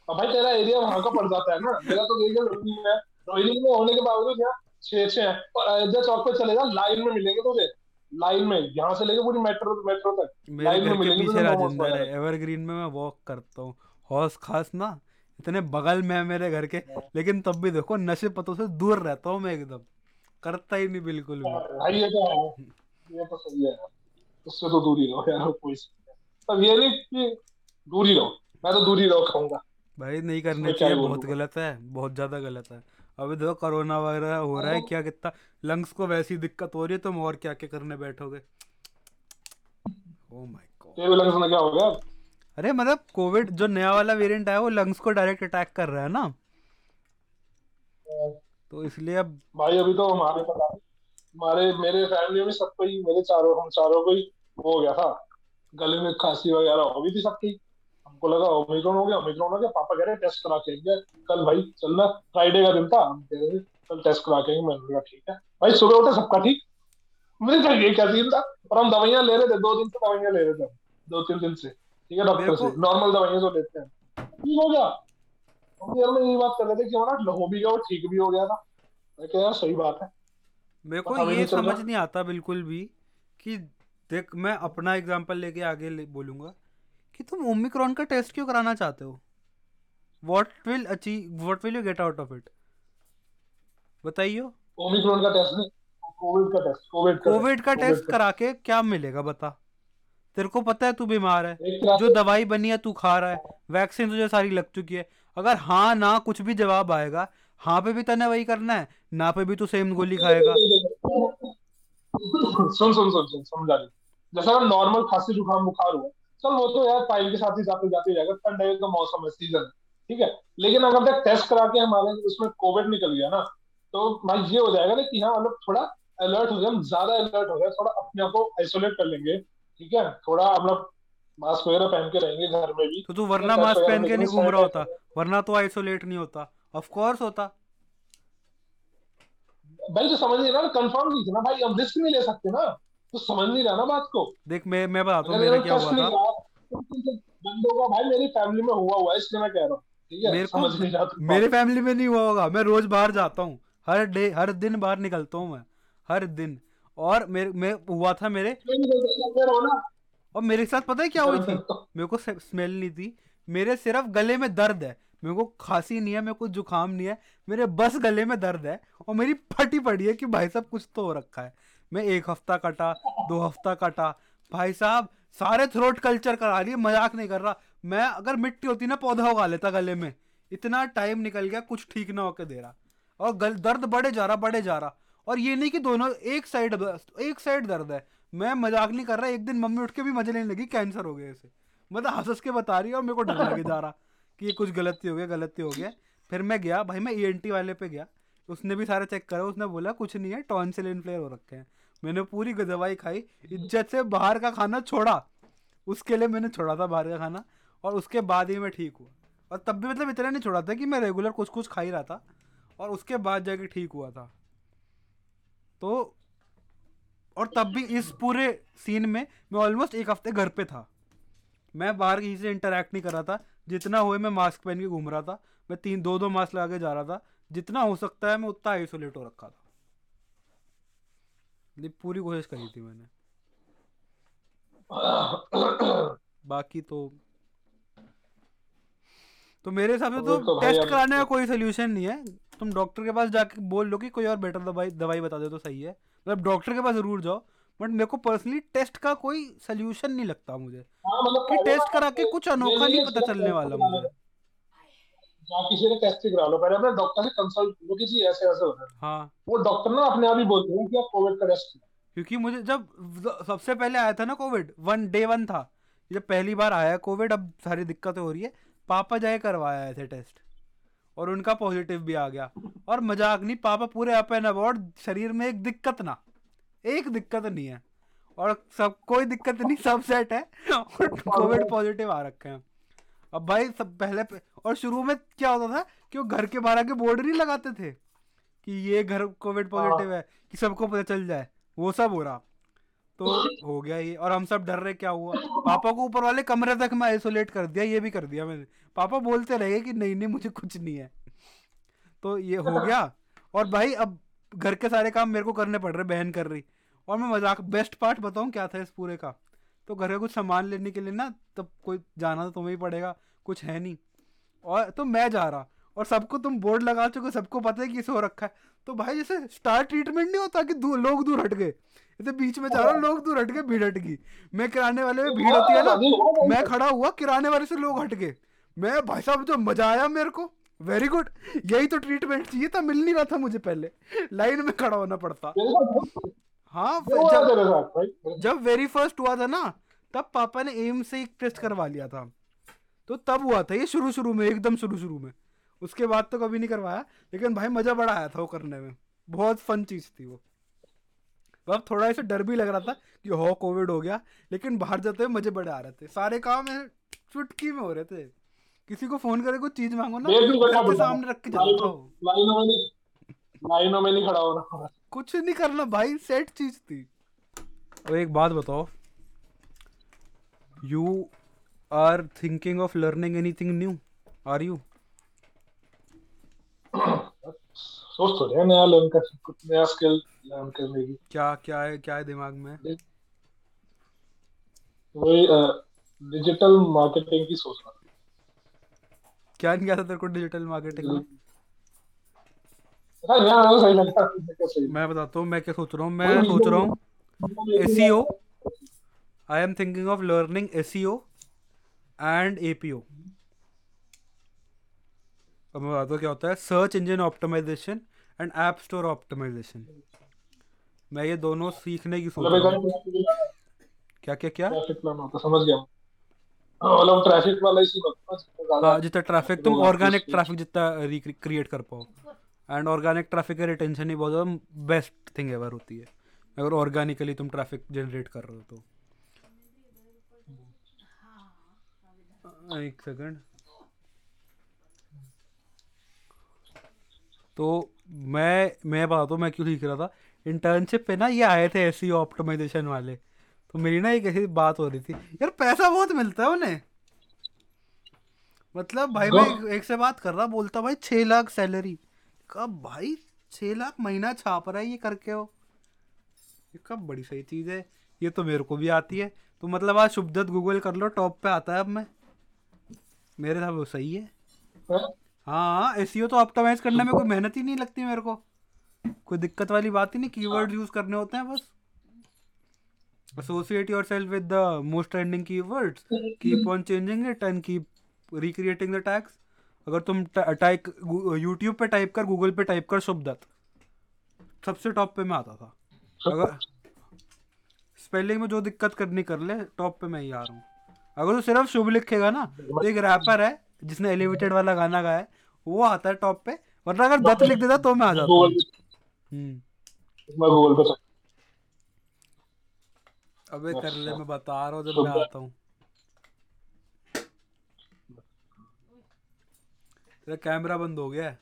अब भाई तेरा एरिया वहाँ का पड़ जाता है ना। मेरा तो देख रोहिणी में रोहिणी में होने के बावजूद यहाँ छह छह है और अयोध्या चौक पे चलेगा लाइन में मिलेंगे तुझे। लाइन में यहाँ से लेके पूरी मेट्रो मेट्रो तक। लाइन में मिलेंगे पीछे राजेंद्र है एवरग्रीन में मैं वॉक करता हूँ। हौस खास ना इतने बगल में है मेरे घर के लेकिन तब भी देखो नशे पतों से दूर रहता हूँ मैं एकदम। करता ही नहीं बिल्कुल भी। भाई ये तो है। ये तो सही है। उससे तो दूर ही रहो यार कोई अब ये नहीं कि दूर ही रहो। मैं तो दूर ही रहो खाऊँगा। भाई नहीं करने चाहिए बहुत गलत है बहुत ज़्यादा गलत है। अभी देखो कोरोना वगैरह हो रहा है क्या कितना? लंग्स को वैसी दिक्कत हो रही है तुम और क्या क्या करने बैठोगे? ओ माय गॉड तेरे लंग्स में क्या हो गया? अरे मतलब कोविड जो नया वाला वेरिएंट आया वो लंग्स को डायरेक्ट अटैक कर रहा है ना? तो इसलिए अब भाई अभी तो हमारे पता हमारे मेरे फैमिली में सबको ही मेरे चारों हम चारों को ही वो हो गया था। गले में खांसी वगैरह हो गई थी सबकी। हमको लगा ओमिक्रॉन हो गया ओमिक्रॉन हो गया पापा कह रहे टेस्ट करा के कल भाई चलना फ्राइडे का दिन था हम कह रहे थे कल टेस्ट करा के मैंने कहा ठीक है। भाई सुबह उठे सबका ठीक। मुझे कहा ये क्या सीन था? और हम दवाइयाँ ले रहे थे दो दिन से दवाइयाँ ले रहे थे। दो तीन दिन से। ठीक है डॉक्टर से। नॉर्मल दवाइयाँ जो लेते हैं। ठीक हो गया। यार मैं यही बात कर रहे थे कि हमारा हो भी गया और ठीक भी हो गया था। मैं कहा यार सही बात है। मेरे को ये समझ नहीं आता बिल्कुल भी कि देख मैं अपना एग्जांपल लेके आगे ले, बोलूँगा। कि तुम ओमिक्रॉन का टेस्ट क्यों कराना चाहते हो? What will achieve what will you get out of it बताइए ओमिक्रॉन का टेस्ट नहीं कोविड का टेस्ट कोविड का कोविड का टेस्ट करा के क्या मिलेगा बता। तेरे को पता है तू बीमार है जो दवाई बनी है तू खा रहा है वैक्सीन तुझे सारी लग चुकी है। अगर हाँ ना कुछ भी जवाब आएगा हाँ पे भी तने वही करना है ना पे भी तू सेम गोली खाएगा। सुन सुन सुन सुन समझा जैसा नॉर्मल खांसी जुकाम बुखार हुआ चल वो तो यार टाइम के साथ ही जाते जाते जाएगा। ठंड है का मौसम है सीज़न ठीक है? लेकिन अगर तक टेस्ट करा के हमारे उसमें कोविड निकल गया ना तो भाई ये हो जाएगा ना कि हाँ मतलब थोड़ा अलर्ट हो जाए ज़्यादा अलर्ट हो जाए थोड़ा अपने आप को आइसोलेट कर लेंगे। ठीक है? थोड़ा लोग मास्क वगैरह पहन के रहेंगे घर में भी। तो तू वरना मास्क पहन के नहीं घूम रहा होता। वरना तो आइसोलेट नहीं होता। ऑफ़ कोर्स होता। भाई तो समझ नहीं रहा कंफर्म नहीं था ना भाई हम रिस्क नहीं ले सकते ना। तो समझ नहीं रहा ना बात को। देख मैं मैं बताता हूँ मेरा क्या हुआ था। तो बंदों का भाई मेरी फैमिली में हुआ हुआ है इसलिए मैं कह रहा हूँ। मेरे को तुम मेरे फैमिली में नहीं हुआ होगा। मैं रोज बाहर जाता हूँ। हर डे हर दिन बाहर निकलता हूँ मैं। हर दिन। और मेरे मैं हुआ था मेरे और मेरे साथ पता है क्या हुई थी? मेरे को स्मेल नहीं थी। मेरे सिर्फ़ गले में दर्द है। मेरे को खांसी नहीं है मेरे को जुकाम नहीं है। मेरे बस गले में दर्द है। और मेरी फटी पड़ी है कि भाई साहब कुछ तो हो रखा है। मैं एक हफ़्ता कटा, दो हफ़्ता कटा। भाई साहब, सारे थ्रोट कल्चर करा लिए, मज़ाक नहीं कर रहा। मैं अगर मिट्टी होती ना, पौधा उगा लेता गले में। इतना टाइम निकल गया, कुछ ठीक ना होकर दे रहा। और गल, दर्द बढ़े जा रहा, बढ़े जा रहा। और ये नहीं कि दोनों, एक साइड एक साइड दर्द है। मैं मज़ाक नहीं कर रहा, एक दिन मम्मी उठ के भी मज़े लेने लगी कैंसर हो गया इसे। मतलब हंस हंस के बता रही है, और मेरे को डर लगे जा रहा कि ये कुछ गलती हो गया, गलती हो गया। फिर मैं गया, भाई मैं ईएनटी वाले पे गया। उसने भी सारे चेक करा, उसने बोला, कुछ नहीं है टॉन्सिल इन्फ्लेयर हो रखे हैं। मैंने पूरी दवाई खाई। इज़्ज़त से बाहर का खाना छोड़ा। उसके लिए मैंने छोड़ा था बाहर का खाना और उसके बाद ही मैं ठीक हुआ। और तब भी मतलब इतना नहीं छोड़ा था कि मैं रेगुलर कुछ कुछ खा ही रहा था और उसके बाद जाके ठीक हुआ था। तो और तब भी इस पूरे सीन में मैं ऑलमोस्ट एक हफ़्ते घर पे था। मैं बाहर किसी से इंटरेक्ट नहीं कर रहा था। जितना हुए मैं मास्क पहन के घूम रहा था। मैं तीन, दो दो मास्क लगा के जा रहा था। जितना हो सकता है मैं उतना आइसोलेट हो रखा था। पूरी कोशिश करी थी मैंने। बाकी तो तो मेरे हिसाब से तो, तो टेस्ट कराने का कोई सोल्यूशन नहीं है। तुम डॉक्टर के पास जाके बोल लो कि कोई और बेटर दवाई दवाई बता दे तो सही है। मतलब डॉक्टर के पास ज़रूर जाओ बट मेरे को पर्सनली टेस्ट का कोई सोल्यूशन नहीं लगता मुझे। हाँ, मतलब कि टेस्ट करा के कुछ अनोखा नहीं पता चलने वाला मुझे। किसी ने टेस्ट करा लो। पहले अपने डॉक्टर से कंसल्ट करो कि जी ऐसे ऐसे हो रहा है। हाँ। वो डॉक्टर ना अपने आप ही बोलते हैं कि आप कोविड का टेस्ट क्योंकि मुझे जब सबसे पहले आया था ना कोविड वन डे वन था। जब पहली बार आया कोविड अब सारी दिक्कतें हो रही है। पापा जाए करवाया थे टेस्ट और उनका पॉजिटिव भी आ गया। और मज़ाक नहीं पापा पूरे अप एंड अबाउट शरीर में एक दिक्कत ना। एक दिक्कत नहीं है। और सब कोई दिक्कत नहीं सब सेट है। और कोविड पॉजिटिव आ रखे हैं। अब भाई सब पहले पे, और शुरू में क्या होता था कि वो घर के बाहर आके बोर्ड नहीं लगाते थे कि ये घर कोविड पॉजिटिव है। कि सबको पता चल जाए। वो सब हो रहा। तो हो गया ये। और हम सब डर रहे क्या हुआ? पापा को ऊपर वाले कमरे तक मैं आइसोलेट कर दिया ये भी कर दिया मैंने। पापा बोलते रहे कि नहीं नहीं मुझे कुछ नहीं है। तो ये हो गया। और भाई अब घर के सारे काम मेरे को करने पड़ रहे बहन कर रही। और मैं मज़ाक बेस्ट पार्ट बताऊँ क्या था इस पूरे का? तो घर का कुछ सामान लेने के लिए ना तब कोई जाना तो तुम्हें ही पड़ेगा कुछ है नहीं। और तो मैं जा रहा और सबको तुम बोर्ड लगा चुके सबको पता है कि इसे हो रखा है। तो भाई जैसे स्टार ट्रीटमेंट नहीं होता कि दूर लोग दूर हट गए। इसे बीच में जा रहा लोग दूर हट गए भीड़ हट गई। मैं किराने वाले में भीड़ होती है ना मैं खड़ा हुआ किराने वाले से लोग हट गए। मैं भाई साहब जो मज़ा आया मेरे को वेरी गुड यही तो ट्रीटमेंट चाहिए था मिल नहीं रहा था मुझे पहले। लाइन में खड़ा होना पड़ता। हाँ जब, जब वेरी फ़र्स्ट हुआ था ना तब पापा ने एम से एक टेस्ट करवा लिया था। तो तब हुआ था ये शुरू शुरू में एकदम शुरू शुरू में। उसके बाद तो कभी नहीं करवाया लेकिन भाई मज़ा बड़ा आया था वो करने में। बहुत फन चीज़ थी वो। अब थोड़ा ऐसे डर भी लग रहा था कि हो कोविड हो गया लेकिन बाहर जाते हुए मज़े बड़े आ रहे थे। सारे काम चुटकी में हो रहे थे। किसी को फ़ोन करे कुछ चीज़ मांगो ना तो सामने रख के जाता हो। लाइनों में नहीं खड़ा होना। कुछ नहीं करना भाई सेट चीज़ थी। और एक बात बताओ you are thinking of learning anything new are you सोच तो रहे नया लर्न कर कुछ नया स्किल लर्न करने की। क्या क्या है क्या है दिमाग में? वही डिजिटल मार्केटिंग की सोच रहा क्या नहीं आता तेरे को डिजिटल मार्केटिंग में? मैं बताता हूँ मैं क्या सोच रहा हूँ मैं सोच रहा हूँ SEO I am thinking of learning SEO and ASO अब मैं बताता हूँ क्या होता है? Search engine optimisation and app store optimisation मैं ये दोनों सीखने की सोच रहा हूँ। क्या क्या क्या समझ गया मतलब ट्रैफ़िक वाला हाँ जितना ट्रैफ़िक तुम ऑर्गेनिक ट्रैफ़िक जितना रिक्रिएट कर पाओ। एंड ऑर्गेनिक ट्रैफ़िक का रिटेंशन ही बहुत बेस्ट थिंग एवर होती है। अगर ऑर्गेनिकली तुम ट्रैफ़िक जनरेट कर रहे हो तो। एक सेकंड तो मैं मैं बताता हूँ मैं क्यों सीख रहा था? इंटर्नशिप पे ना ये आए थे एस ऑप्टिमाइजेशन वाले। तो मेरी ना एक ऐसी बात हो रही थी। यार पैसा बहुत मिलता है उन्हें। मतलब भाई मैं एक, एक से बात कर रहा बोलता भाई छह लाख सैलरी कब भाई छह लाख महीना छाप रहा है ये करके हो ये कब बड़ी सही चीज़ है। ये तो मेरे को भी आती है। तो मतलब आज शुभदत्त गूगल कर लो टॉप पे आता है अब मैं। मेरे साथ वो सही है। हैं? हाँ एस तो ऑप्टिमाइज करने में कोई मेहनत ही नहीं लगती मेरे को। कोई दिक्कत वाली बात ही नहीं कीवर्ड यूज़ करने होते हैं बस। Associate yourself with the most trending keywords. Keep on changing it and keep recreating the tags. अगर तुम टाइप यूट्यूब पे टाइप कर गूगल पे टाइप कर शुभदत्त। सबसे टॉप पे मैं आता था। अगर स्पेलिंग में जो दिक्कत करनी कर ले टॉप पे मैं ही आ रहा हूँ। अगर तू सिर्फ़ शुभ लिखेगा ना तो एक रैपर है जिसने एलिवेटेड वाला गाना गाया है वो आता है टॉप पे वरना अगर दत्त लिख देता तो मैं आ जाता। Google hmm. पे अबे कर ले अच्छा। मैं बता रहा हूँ जब मैं आता हूँ। तेरा कैमरा बंद हो गया है?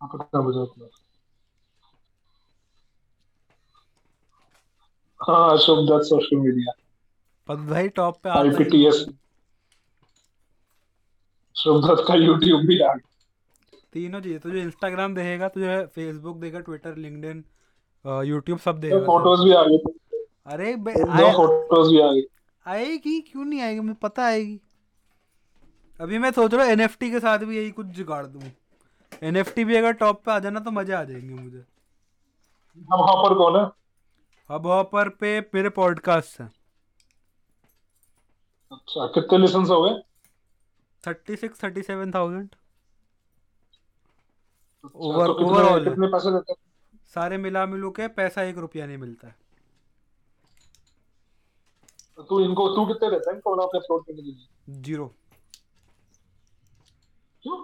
हाँ। हाँ शुभ दत्त सोशल मीडिया। पर भाई टॉप पे ही। आईपीटीएस दत्त का यूट्यूब भी आ तीनों चीज़ें तुझे इंस्टाग्राम देखेगा तुझे फेसबुक देगा ट्विटर लिंक्डइन यूट्यूब सब देगा। फ़ोटोज़ भी आ गए अरे फ़ोटोज़ भी आ गई आएगी। क्यों नहीं आएगी? मुझे पता आएगी। अभी मैं सोच रहा हूँ एनएफटी के साथ भी यही कुछ जुगाड़ दूँ। एनएफटी भी अगर टॉप पे आ जाना तो मज़ा आ जाएँगे मुझे। अब वहाँ पर कौन है? अब हॉपर पे मेरे पॉडकास्ट हैं। अच्छा कितने लिसन्स हो गए? Thirty six thirty seven thousand Over- तो कितने पैसे देते? हैं सारे मिला मिलू के पैसा एक रुपया नहीं मिलता है। तो तू इनको तू कितने देता है? इनको अपने अपलोड करने के लिए ज़ीरो क्यों?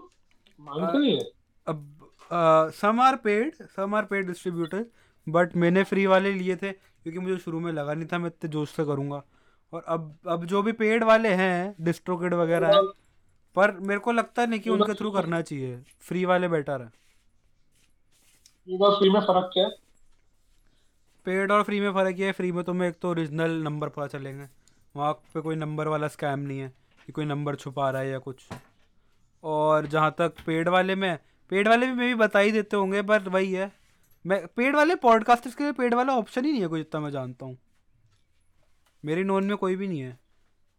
मांगते नहीं है। अब some are paid some are paid distributor but मैंने फ्री वाले लिए थे क्योंकि मुझे शुरू में लगा नहीं था मैं इतने जोश से करूँगा। और अब अब जो भी पेड वाले हैं डिस्ट्रोकेड वगैरह हैं। पर मेरे को लगता नहीं कि उनके थ्रू करना चाहिए। फ्री वाले बेटर है। फ्री में फ़र्क क्या है? पेड और फ्री में फ़र्क ये है फ्री में तुम्हें एक तो ओरिजिनल नंबर पता चलेंगे। वहाँ पे कोई नंबर वाला स्कैम नहीं है कि कोई नंबर छुपा रहा है या कुछ। और जहाँ तक पेड वाले में पेड वाले भी मे भी बता ही देते होंगे पर वही है। मैं पेड वाले पॉडकास्टर्स के लिए पेड वाला ऑप्शन ही नहीं है कोई जितना मैं जानता हूँ। मेरी नोन में कोई भी नहीं है।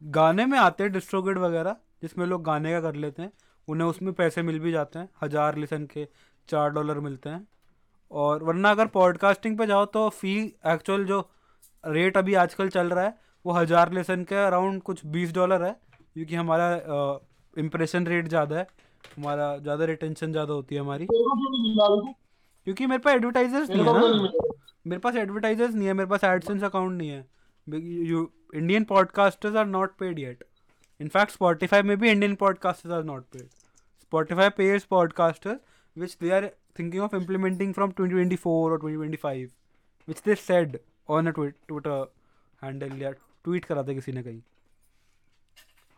गाने में आते हैं डिस्ट्रोगेड वगैरह जिसमें लोग गाने का कर लेते हैं। उन्हें उसमें पैसे मिल भी जाते हैं हज़ार लिसन के चार डॉलर मिलते हैं। और वरना अगर पॉडकास्टिंग पे जाओ तो फ़ी एक्चुअल जो रेट अभी आजकल चल रहा है वो हज़ार लेसन के अराउंड कुछ बीस डॉलर है। क्योंकि हमारा इम्प्रेशन रेट ज़्यादा है। हमारा ज़्यादा रिटेंशन ज़्यादा होती है हमारी? क्योंकि मेरे पास एडवर्टाइजर्स नहीं है ना। मेरे पास एडवर्टाइजर्स नहीं है मेरे पास एडसेंस अकाउंट नहीं है। Indian podcasters are not paid yet in fact Spotify में भी Indian podcasters are not paid Spotify pays podcasters which they are thinking of implementing from 2024 or 2025 which they said on a tweet, twitter handle या tweet करा था किसी ने कहीं।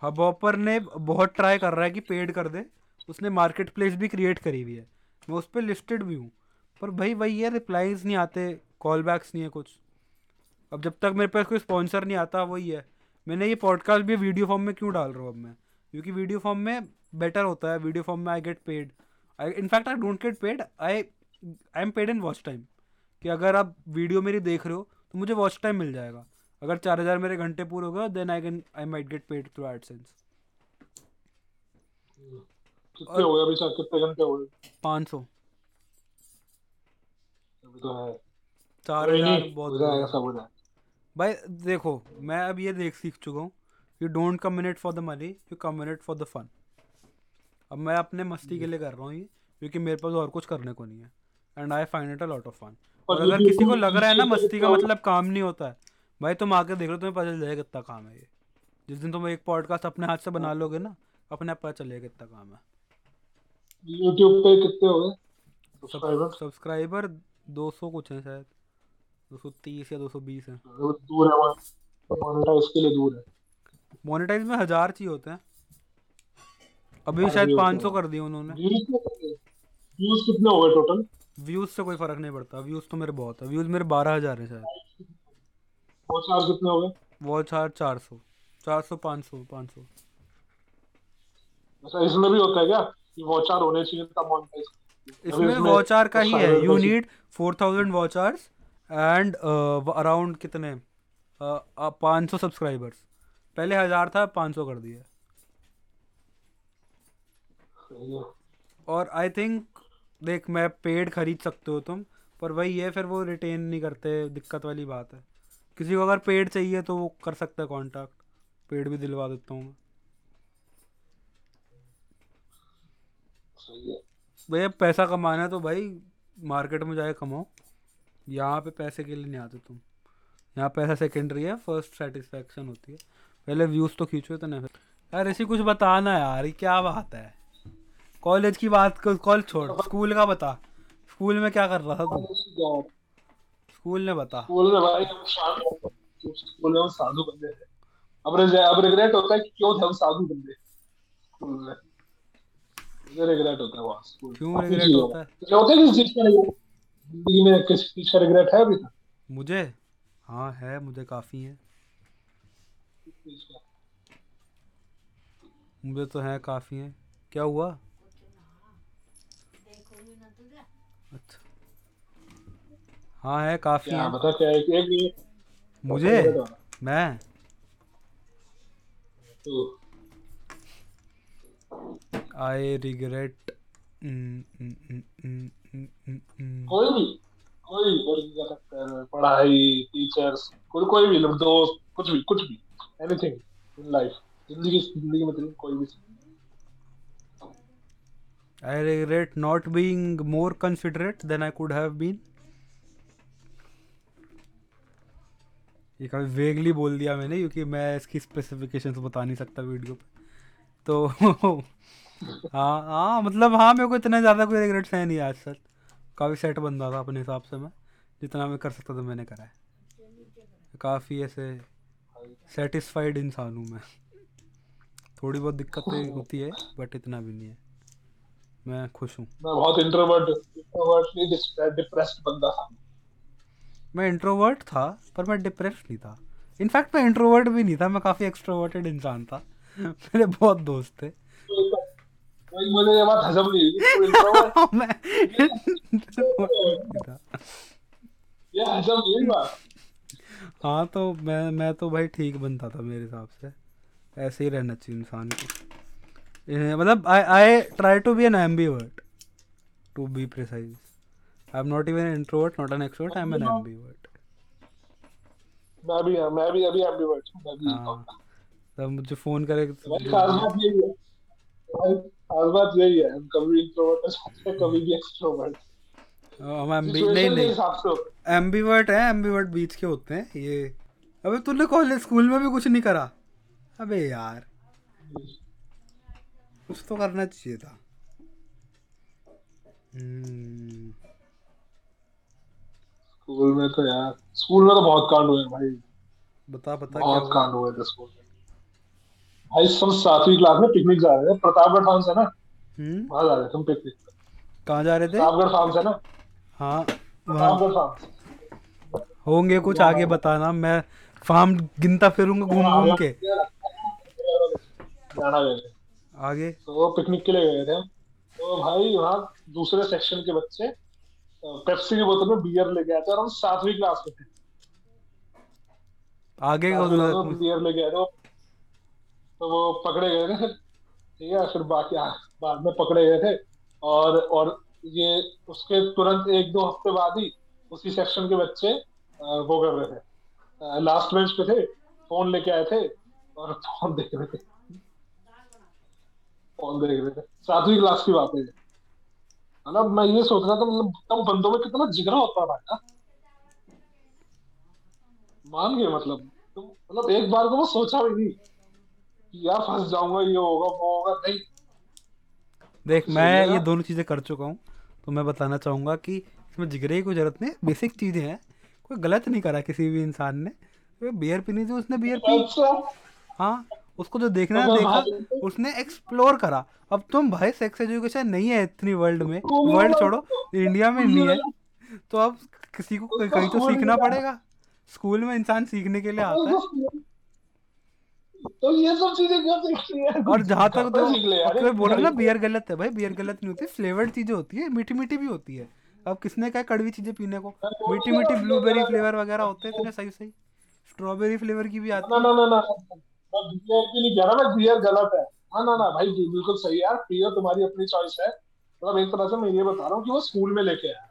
Hub hopper ने बहुत ट्राई कर रहा है कि पेड कर दे। उसने मार्केट प्लेस भी क्रिएट करी हुई है। मैं उस पर लिस्टेड भी हूँ। पर भाई वही है रिप्लाईज नहीं आते कॉल बैक्स नहीं है कुछ। अब जब तक मेरे पास कोई स्पॉन्सर नहीं आता वही है। मैंने ये पॉडकास्ट भी वीडियो फॉर्म में क्यों डाल रहा हूँ अब मैं? क्योंकि वीडियो फॉर्म में बेटर होता है वीडियो फॉर्म में I get paid I in fact I don't get paid I I am paid in watch time कि अगर आप वीडियो मेरी देख रहे हो तो मुझे वॉच टाइम मिल जाएगा। अगर चार हज़ार मेरे घंटे पूरे हो गए then I can I might get paid through AdSense कितने हो गए अभी तक कितने घंटे हो गए? पाँच सौ। तो चार हज़ार बहुत भाई देखो मैं अब ये देख सीख चुका हूँ you don't come in it for the money you come in it for the fun अब मैं अपने मस्ती के लिए कर रहा हूँ ये क्योंकि मेरे पास और कुछ करने को नहीं है। And I find it a lot of fun और अगर किसी को लग रहा है ना मस्ती का मतलब काम नहीं होता है भाई तुम आके देख लो तुम्हें पता चल जाएगा कितना काम है ये। जिस दिन तुम एक पॉडकास्ट अपने हाथ से बना लोगे ना अपने आप पता चलेगा कितना काम है। यूट्यूब पे कितने हो गए? सब्सक्राइबर सब्सक्राइबर 200 कुछ हैं शायद। 230 या 220 हैं। दूर है मोनेटाइज के लिए दूर है। मोनेटाइज में हज़ार चाहिए होते हैं। अभी शायद भी होते 500 कर दिए उन्होंने। व्यूज़ कितने हो गए टोटल व्यूज़ से कोई फ़र्क नहीं पड़ता। व्यूज़ तो मेरे बहुत है। व्यूज़ मेरे बारह हज़ार हैं शायद। वो चार्ज कितने हो गए? वॉच आर चार सौ। चार सौ पाँच सौ पाँच सौ। अच्छा इसमें भी होता है क्या? कि वॉचर होने चाहिए तब मोनेटाइज इसमें वॉच आर का ही है। You need four thousand watch hours and around कितने? पाँच सौ सब्सक्राइबर्स। पहले हज़ार था पाँच सौ कर दिया है और आई थिंक देख मैं पेड खरीद सकते हो तुम पर वही है फिर वो रिटेन नहीं करते दिक्कत वाली बात है। किसी को अगर पेड चाहिए तो वो कर सकता है कांटेक्ट पेड भी दिलवा देता हूँ मैं। भैया पैसा कमाना है तो भाई मार्केट में जाके कमाओ। यहाँ पे पैसे के लिए नहीं आते तुम। यहाँ पैसा सेकेंडरी है फ़र्स्ट सेटिस्फेक्शन होती है। पहले व्यूज़ तो खींचो तो नहीं यार ऐसी कुछ बताना यार ये क्या बात है? कॉलेज की बात कॉल छोड़ स्कूल का बता। स्कूल में क्या कर रहा था तू? स्कूल ने बता। स्कूल में भाई हम साधु स्कूल में साधु बंदे थे। अब अब रिग्रेट होता है कि क्यों थे हम साधु बंदे स्कूल में। रिग्रेट होता है वहाँ स्कूल क्यों चीज़ों होता है? होता है किसी चीज़ का regret? ज़िंदगी में किसी चीज़ का रिग्रेट है अभी तक? मुझे? हाँ है मुझे काफ़ी है? मुझे तो है काफ़ी है। क्या हुआ? अच्छा। हाँ है काफ़ी है। बता क्या है कि एक मुझे। मैं? तो आई रिग्रेट कोई भी कोई भी वर्क कर सकता है पढ़ाई टीचर्स कोई कोई भी लोग दोस्त, कुछ भी कुछ भी एनीथिंग इन लाइफ ज़िंदगी ज़िंदगी में तेरी कोई भी I regret not being more considerate than I could have been ये कभी वेगली बोल दिया मैंने, क्योंकि मैं इसकी स्पेसिफिकेशंस बता नहीं सकता वीडियो पे। तो हाँ हाँ मतलब हाँ मेरे को इतना ज़्यादा कोई रिग्रेट्स है नहीं आज तक। काफ़ी सेट बंदा था अपने हिसाब से मैं जितना मैं कर सकता था मैंने करा है। काफ़ी ऐसे सेटिस्फाइड इंसान हूँ मैं। थोड़ी बहुत दिक्कतें होती है बट इतना भी नहीं है। मैं खुश हूँ। मैं बहुत इंट्रोवर्ट इंट्रोवर्ट डिप्रेस्ड बंदा था। मैं इंट्रोवर्ट था पर मैं डिप्रेस्ड नहीं था। इनफैक्ट मैं इंट्रोवर्ट भी नहीं था मैं काफ़ी एक्सट्रोवर्टेड इंसान था। मेरे बहुत दोस्त थे। मुझे ये बात हजम नहीं तू ये हजम नहीं बात। हाँ तो मैं मैं तो भाई ठीक बनता था मेरे हिसाब से। ऐसे ही रहना चाहिए इंसान को। मतलब I I try to be an ambivert to be precise I am not even introvert not an extrovert I am an ambivert मैं भी मैं भी अभी एम्बिवर्ट हूँ मैं भी हाँ। तब मुझे फ़ोन करे भाई खास बात यही है। बात यही है हम कभी इंट्रोवर्ट हो सकते हैं कभी भी एक्सट्रोवर्ट हम एम्बी नहीं नहीं। है। एम्बीवर्ट है एम्बीवर्ट बीच के होते हैं ये। अबे तूने कॉलेज स्कूल में भी कुछ नहीं करा? अबे यार। कुछ तो करना चाहिए था। हम्म, स्कूल में तो यार स्कूल में तो बहुत कांड हुए भाई। बता बता बहुत कांड हुए थे स्कूल में। भाई सब सातवीं क्लास में पिकनिक जा रहे थे। प्रतापगढ़ फार्म से ना? हम्म। वहाँ जा रहे थे हम पिकनिक कहाँ जा रहे थे? प्रतापगढ़ फार्म से ना? हाँ वहाँ। प्रतापगढ़ फार्म होंगे कुछ आगे बताना। मैं फार्म गिनता फिरूँगा घूम घूम के। आगे। तो पिकनिक के लिए गए थे तो भाई वहाँ दूसरे सेक्शन के बच्चे पेप्सी की बोतल में बियर लेके आए थे और हम सातवीं क्लास में थे। आगे बियर लेके आए थे। तो वो पकड़े गए थे। ठीक है, फिर बाकी बाद में पकड़े गए थे। और और ये उसके तुरंत एक दो हफ़्ते बाद ही उसी सेक्शन के बच्चे वो कर रहे थे। लास्ट बेंच पे थे फ़ोन लेके आए थे और फ़ोन देख रहे थे। फ़ोन देख रहे थे। सातवीं क्लास की बात है। मतलब मैं ये सोच रहा था मतलब तब बंदों में कितना जिगरा होता था ना। मान गए मतलब। तो मतलब एक बार को वो सोचा भी नहीं। यार फंस जाऊँगा ये होगा वो होगा नहीं। देख मैं ये दोनों चीज़ें कर चुका हूँ तो मैं बताना चाहूँगा कि इसमें जिगरे की कोई ज़रूरत नहीं बेसिक चीज़ें हैं कोई गलत नहीं करा किसी भी इंसान ने। तो बियर पीनी थी उसने बियर पी। अच्छा। हाँ उसको जो देखना तो देखा उसने एक्सप्लोर करा। अब तुम भाई सेक्स एजुकेशन नहीं है इतनी वर्ल्ड में। वर्ल्ड छोड़ो इंडिया में नहीं है। तो अब किसी को कहीं तो सीखना पड़ेगा। स्कूल में इंसान सीखने के लिए आता है। तो ये सब चीज़ें क्यों सीख रही है और जहाँ तक तो कोई बोल रहा ना बियर गलत है भाई बियर गलत नहीं होती फ्लेवर्ड चीज़ें होती है मीठी मीठी भी होती है। अब किसने कहा कड़वी चीज़ें पीने को? मीठी मीठी ब्लूबेरी फ्लेवर वगैरह होते हैं इतने सही सही स्ट्रॉबेरी फ्लेवर की भी आती है। ना ना ना। मैं बियर की नहीं कह रहा मैं बियर गलत है। हाँ ना ना भाई बिल्कुल सही है यार। बियर तुम्हारी अपनी चॉइस है। मतलब एक तरह से मैं ये बता रहा हूँ कि वो स्कूल में लेके आया।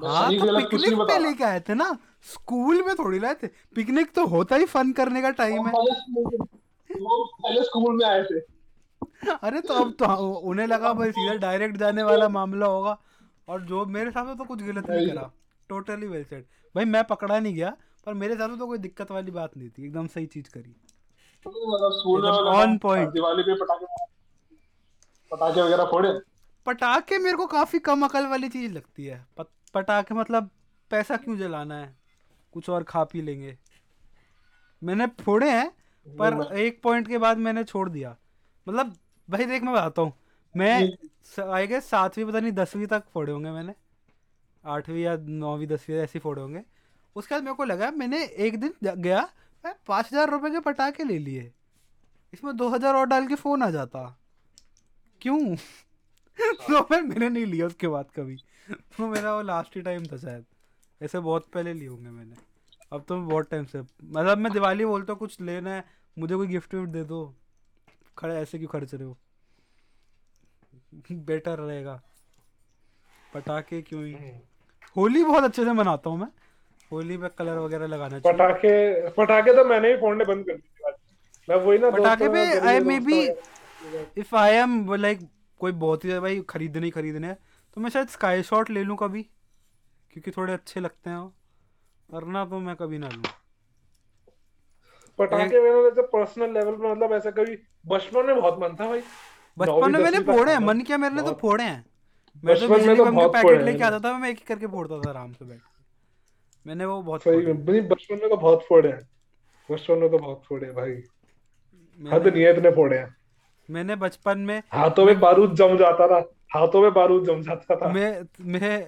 हाँ तो पिकनिक पे लेके आए थे ना? स्कूल में थोड़ी लाए थे। पिकनिक तो होता ही फन करने का टाइम है पहले स्कूल पहले स्कूल में आए थे। अरे तो अब तो उन्हें लगा भाई सीधा डायरेक्ट जाने वाला मामला होगा। और जो मेरे साथ तो कुछ गलत नहीं। करा। टोटली वेल सेड भाई मैं पकड़ा नहीं गया पर मेरे हिसाब से तो कोई दिक्कत वाली बात नहीं थी। एकदम सही चीज़ करी। मतलब स्कूल में एकदम मैं on लगा, point. दिवाली पे पटाखे पटाखे वगैरह फोड़े? पटाखे मेरे को काफ़ी कम अकल वाली चीज़ लगती है। पटाखे मतलब पैसा क्यों जलाना है? कुछ और खा पी लेंगे। मैंने फोड़े हैं पर एक पॉइंट के बाद मैंने छोड़ दिया। मतलब भाई देख मैं बताता हूँ। मैं आई गेस सातवीं पता नहीं दसवीं तक फोड़े होंगे मैंने। आठवीं या नौवीं दसवीं ऐसे ही फोड़े होंगे। उसके बाद मेरे को लगा मैंने एक दिन गया मैं पाँच हज़ार रुपये के पटाखे ले लिए। इसमें दो हज़ार और डाल के फ़ोन आ जाता। क्यों? तो मैं मैंने नहीं लिया उसके बाद कभी। तो मेरा वो लास्ट ही टाइम था शायद। ऐसे बहुत पहले लिए होंगे मैंने। अब तो मैं बहुत टाइम से मतलब मैं दिवाली बोलता हूँ कुछ लेना है मुझे कोई गिफ्ट विफ्ट दे दो। खड़े ऐसे क्यों खर्च रहे हो? बेटर रहेगा। पटाखे क्यों ही? होली बहुत अच्छे से मनाता हूँ मैं। होली पे कलर वगैरह लगाना चाहिए। पटाखे पटाखे तो मैंने भी फोड़ने बंद कर दिए मैं वही ना पटाखे पे I maybe if I am like कोई बहुत ही भाई खरीदने ही खरीदने हैं तो मैं शायद स्काई शॉट ले लूँ कभी क्योंकि थोड़े अच्छे लगते हैं वो। वरना तो मैं कभी ना लूँ। पटाखे मैंने जैसे पर्सनल लेवल पे मतलब ऐसा कभी बचपन में बहुत मन था भाई। बचपन में मैंने फोड़े हैं मन किया मेरे ने तो फोड़े हैं। मैं तो बचपन में बिजली तो बम के बहुत पैकेट फोड़े लेके हैं। आता था मैं एक एक करके फोड़ता था आराम से बैठ मैंने वो बहुत सही बचपन में तो बहुत फोड़े हैं। बचपन में तो बहुत फोड़े हैं भाई। हद नहीं है इतने फोड़े हैं। मैंने बचपन में हाथों में बारूद जम जाता था। हाथों में बारूद जम जाता था। मैं मैं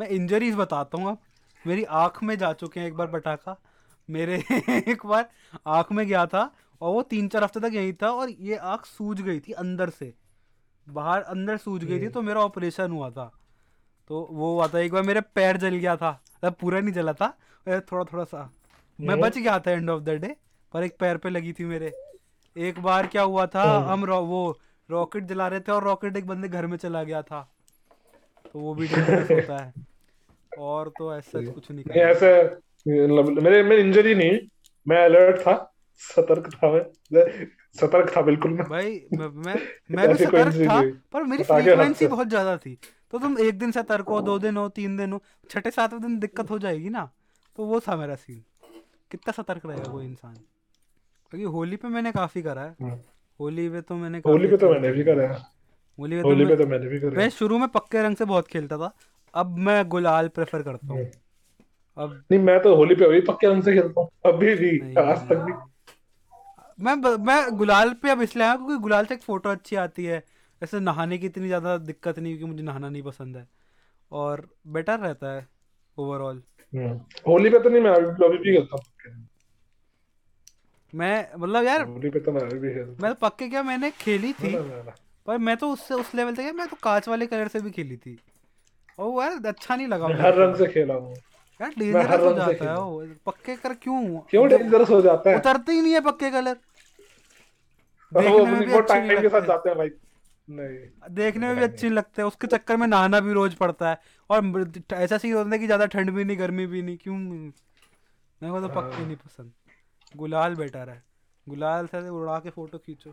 मैं इंजरीज बताता हूँ अब। मेरी आँख में जा चुके हैं एक बार पटाखा। मेरे एक बार आँख में गया था और वो तीन चार हफ़्ते तक यही था और ये आँख सूज गई थी अंदर से। बाहर अंदर सूज गई थी तो मेरा ऑपरेशन हुआ था। तो वो हुआ था एक बार मेरे पैर जल गया था। मतलब पूरा नहीं जला था थोड़ा थोड़ा सा। मैं बच गया था एंड ऑफ़ द डे पर एक पैर पे लगी थी मेरे। एक बार क्या हुआ था हम रॉ- वो रॉकेट जला रहे थे और रॉकेट एक बंदे घर में चला गया था। तो वो भी डेंजरस होता है। और तो ऐसा कुछ नहीं ऐसे मेरे में इंजरी नहीं मैं अलर्ट था सतर्क था मैं सतर्क था बिल्कुल मैं। भाई मैं मैं, भी सतर्क था नहीं। पर मेरी फ्रीक्वेंसी। बहुत ज़्यादा थी। तो तुम एक दिन सतर्क हो दो दिन हो तीन दिन हो छठे सातवें दिन दिक्कत हो जाएगी ना तो वो था मेरा सीन कितना सतर्क रहेगा कोई इंसान? क्योंकि होली पे मैंने काफ़ी करा है। हम्म। होली पे तो मैंने होली पे तो मैंने भी करा है। होली पे तो तो मैंने भी करा मैं शुरू में पक्के रंग से बहुत खेलता था अब मैं गुलाल प्रेफर करता हूँ। हम्म। अब नहीं मैं तो होली पे अभी पक्के रंग से खेलता हूँ। अभी भी आज तक भी। मैं मैं गुलाल पे अब इसलिए आया क्योंकि गुलाल से एक फ़ोटो अच्छी आती है। ऐसे नहाने की इतनी ज़्यादा दिक्कत नहीं क्योंकि मुझे नहाना नहीं पसंद है। और बेटर रहता है ओवरऑल हम्म। होली पे तो नहीं मैं अभी भी खेलता हूँ मैं मतलब यार होली पे तो मैं अभी भी खेलता मैं तो पक्के क्या मैंने खेली थी। पर मैं तो उससे उस लेवल तक मैं तो कांच वाले कलर से भी खेली थी। और वो यार अच्छा नहीं लगा हर तो। रंग से खेला हूँ। यार डेंजरस हो जाता है वो पक्के कर क्यों? क्यों डेंजरस हो जाता है? उतरते ही नहीं है पक्के कलर देखने में भी अच्छे के साथ लगते। जाते हैं भाई। नहीं। देखने में भी अच्छी नहीं लगते उसके चक्कर में नहाना भी रोज पड़ता है। और ऐसा सीन होता है कि ज़्यादा ठंड भी नहीं गर्मी भी नहीं क्यों? मेरे को तो पक्के नहीं पसंद। गुलाल बेटर है। गुलाल से उड़ा के फ़ोटो खींचो।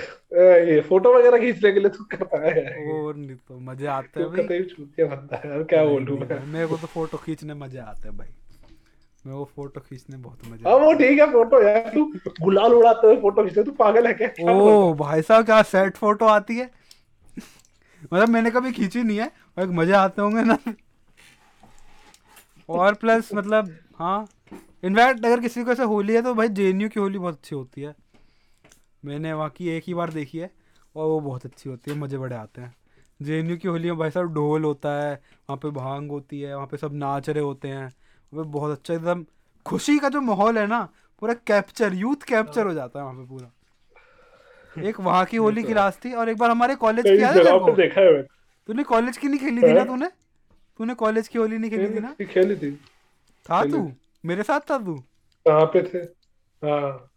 ये फ़ोटो वगैरह खींचने के लिए तो करता है। और नहीं तो मज़े आते हैं भाई। कतई छूतिया बनता है? यार क्या बोलूँ मैं? मेरे को तो फ़ोटो खींचने मज़े आते हैं भाई। मेरे को फ़ोटो खींचने बहुत मज़े हाँ वो ठीक है फ़ोटो यार तू गुलाल उड़ाते हुए फ़ोटो खींचे तू पागल है क्या। ओ भाई साहब क्या सेट फ़ोटो आती है? मतलब मैंने कभी खींची नहीं है और एक मज़े आते होंगे ना। और प्लस मतलब हाँ। इनफैक्ट अगर किसी को ऐसे होली है तो भाई जेएनयू की होली बहुत अच्छी होती है। मैंने वहाँ की एक ही बार देखी है और वो बहुत अच्छी होती है मज़े बड़े आते हैं। जेएनयू की होली में भाई साहब ढोल होता है वहाँ पे भाँग होती है वहाँ पे सब नाच रहे होते हैं। वो बहुत अच्छा एकदम खुशी का जो माहौल है ना पूरा कैप्चर यूथ कैप्चर हो जाता है वहाँ पे पूरा। एक वहाँ की होली की रात थी और एक बार हमारे कॉलेज की याद है? देखा है तूने कॉलेज की नहीं खेली थी ना हैं? तूने? तूने कॉलेज की होली नहीं खेली थी ना? खेली थी था। तू? मेरे साथ था तू? कहाँ पे थे? हाँ।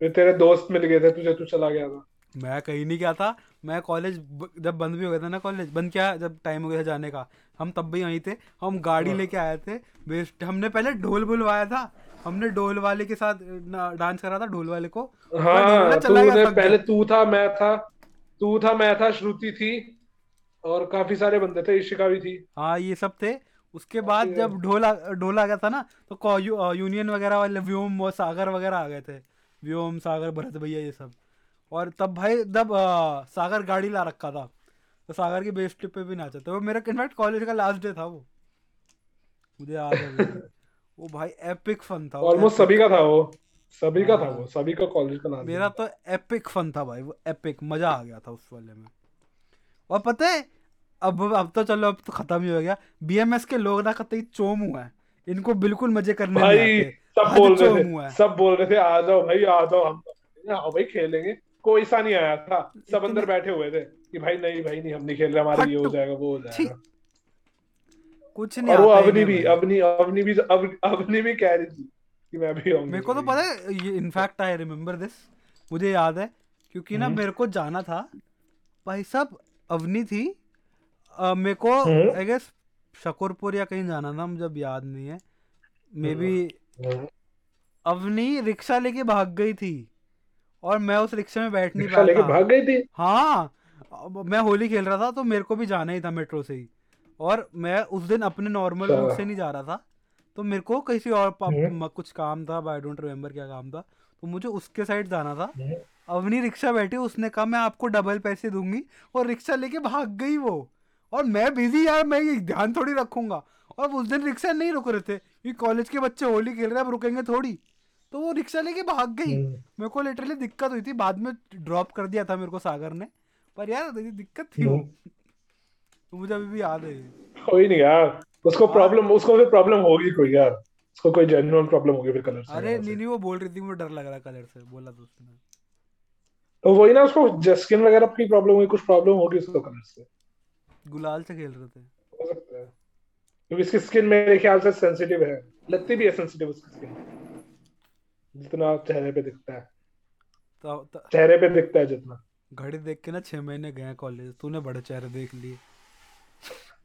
फिर तेरे दोस्त मिल गए थे तुझे तू चला गया था। मैं कहीं नहीं गया था। मैं कॉलेज जब बंद भी हो गया था ना कॉलेज बंद क्या जब टाइम हो गया था जाने का। हम तब भी वहीं थे। हम गाड़ी हाँ। लेके आए थे। बेस्ट हमने पहले ढोल बुलवाया था। हमने ढोल वाले के साथ डांस करा था ढोल वाले को। हाँ तूने पहले तू था मैं था। तू था मैं था श्रुति थी। और काफ़ी सारे बंदे थे इशिका भी थी। हाँ ये सब थे। उसके बाद जब ढोल ढोल आ गया था ना तो यू, यूनियन वगैरह वाले व्योम सागर वगैरह आ गए थे। व्योम सागर भरत भैया ये सब। और तब भाई जब अ, सागर गाड़ी ला रखा था। तो सागर की बेस ट्रिप पे भी नाचा था। वो मेरा इनफैक्ट कॉलेज का लास्ट डे था वो। मुझे याद है वो भाई एपिक फन था ऑलमोस्ट। सभी का था वो। सभी का था हाँ। वो। सभी का कॉलेज का नाम मेरा तो एपिक फन था भाई वो एपिक मज़ा आ गया था उस वाले में। और पता है अब अब तो चलो अब तो खत्म ही हो गया। बीएमएस के लोग ना कतई चोम हुआ है। इनको बिल्कुल मज़े करने नहीं आते। सब बोल रहे थे सब बोल रहे थे आ जाओ भाई आ जाओ हम तो आओ भाई खेलेंगे। कोई सा नहीं आया था। सब अंदर बैठे हुए थे कि भाई नहीं भाई नहीं हम नहीं खेल रहे हमारा ये हो जाएगा वो हो जाएगा। कुछ नहीं और वो अवनी भी अवनी अवनी भी अवनी भी कह रही थी कि मैं भी आऊँगी मेरे को तो पता है ये इनफैक्ट आई रिमेम्बर दिस मुझे याद है क्योंकि ना हम्म। मेरे को जाना था। भाई साहब अवनी थी। मेरे को हम्म। आई गेस शकरपुर या कहीं जाना था मुझे अब याद नहीं है। Maybe hmm. Avni rickshaw लेके भाग गई थी और मैं उस रिक्शे में बैठ नहीं रिक्शा लेके पाया था। भाग गई थी? हाँ मैं होली खेल रहा था तो मेरे को भी जाना ही था मेट्रो से ही। और मैं उस दिन अपने नॉर्मल अच्छा। रूट से नहीं जा रहा था तो मेरे को किसी और हम्म। कुछ काम था आई डोंट रिमेम्बर क्या काम था तो मुझे उसके साइड जाना था। हम्म। अवनी रिक्शा बैठी उसने कहा मैं आपको डबल पैसे दूँगी और रिक्शा लेके भाग गई वो। और मैं बिज़ी यार मैं ये ध्यान थोड़ी रखूँगा। और उस दिन रिक्शा नहीं रुक रहे थे ये कॉलेज के बच्चे होली खेल रहे हैं अब रुकेंगे थोड़ी। तो वो रिक्शा लेके भाग गई। हम्म। मेरे को लिटरली दिक्कत हुई थी बाद में ड्रॉप कर दिया था मेरे को सागर ने। पर यार दिक्कत थी। वो हम्म। तो मुझे अभी भी याद है। कोई नहीं यार उसको हाँ। प्रॉब्लम उसको फिर प्रॉब्लम होगी कोई यार। उसको कोई जेन्युइन प्रॉब्लम होगी फिर कलर से। अरे नहीं नहीं वो बोल रही थी मुझे डर लग रहा कलर से। बोला तो उसने। तो वही ना उसको स्किन वगैरह की प्रॉब्लम हुई कुछ प्रॉब्लम होगी उसको कलर से। गुलाल से खेल रहे थे। हो है क्योंकि इसकी स्किन मेरे ख्याल से सेंसिटिव है। लगती भी है सेंसिटिव उसकी स्किन जितना चेहरे पे दिखता है। तो, तो चेहरे पे दिखता है जितना। घड़ी देख के ना छह महीने गए कॉलेज तूने बड़े चेहरे देख लिए।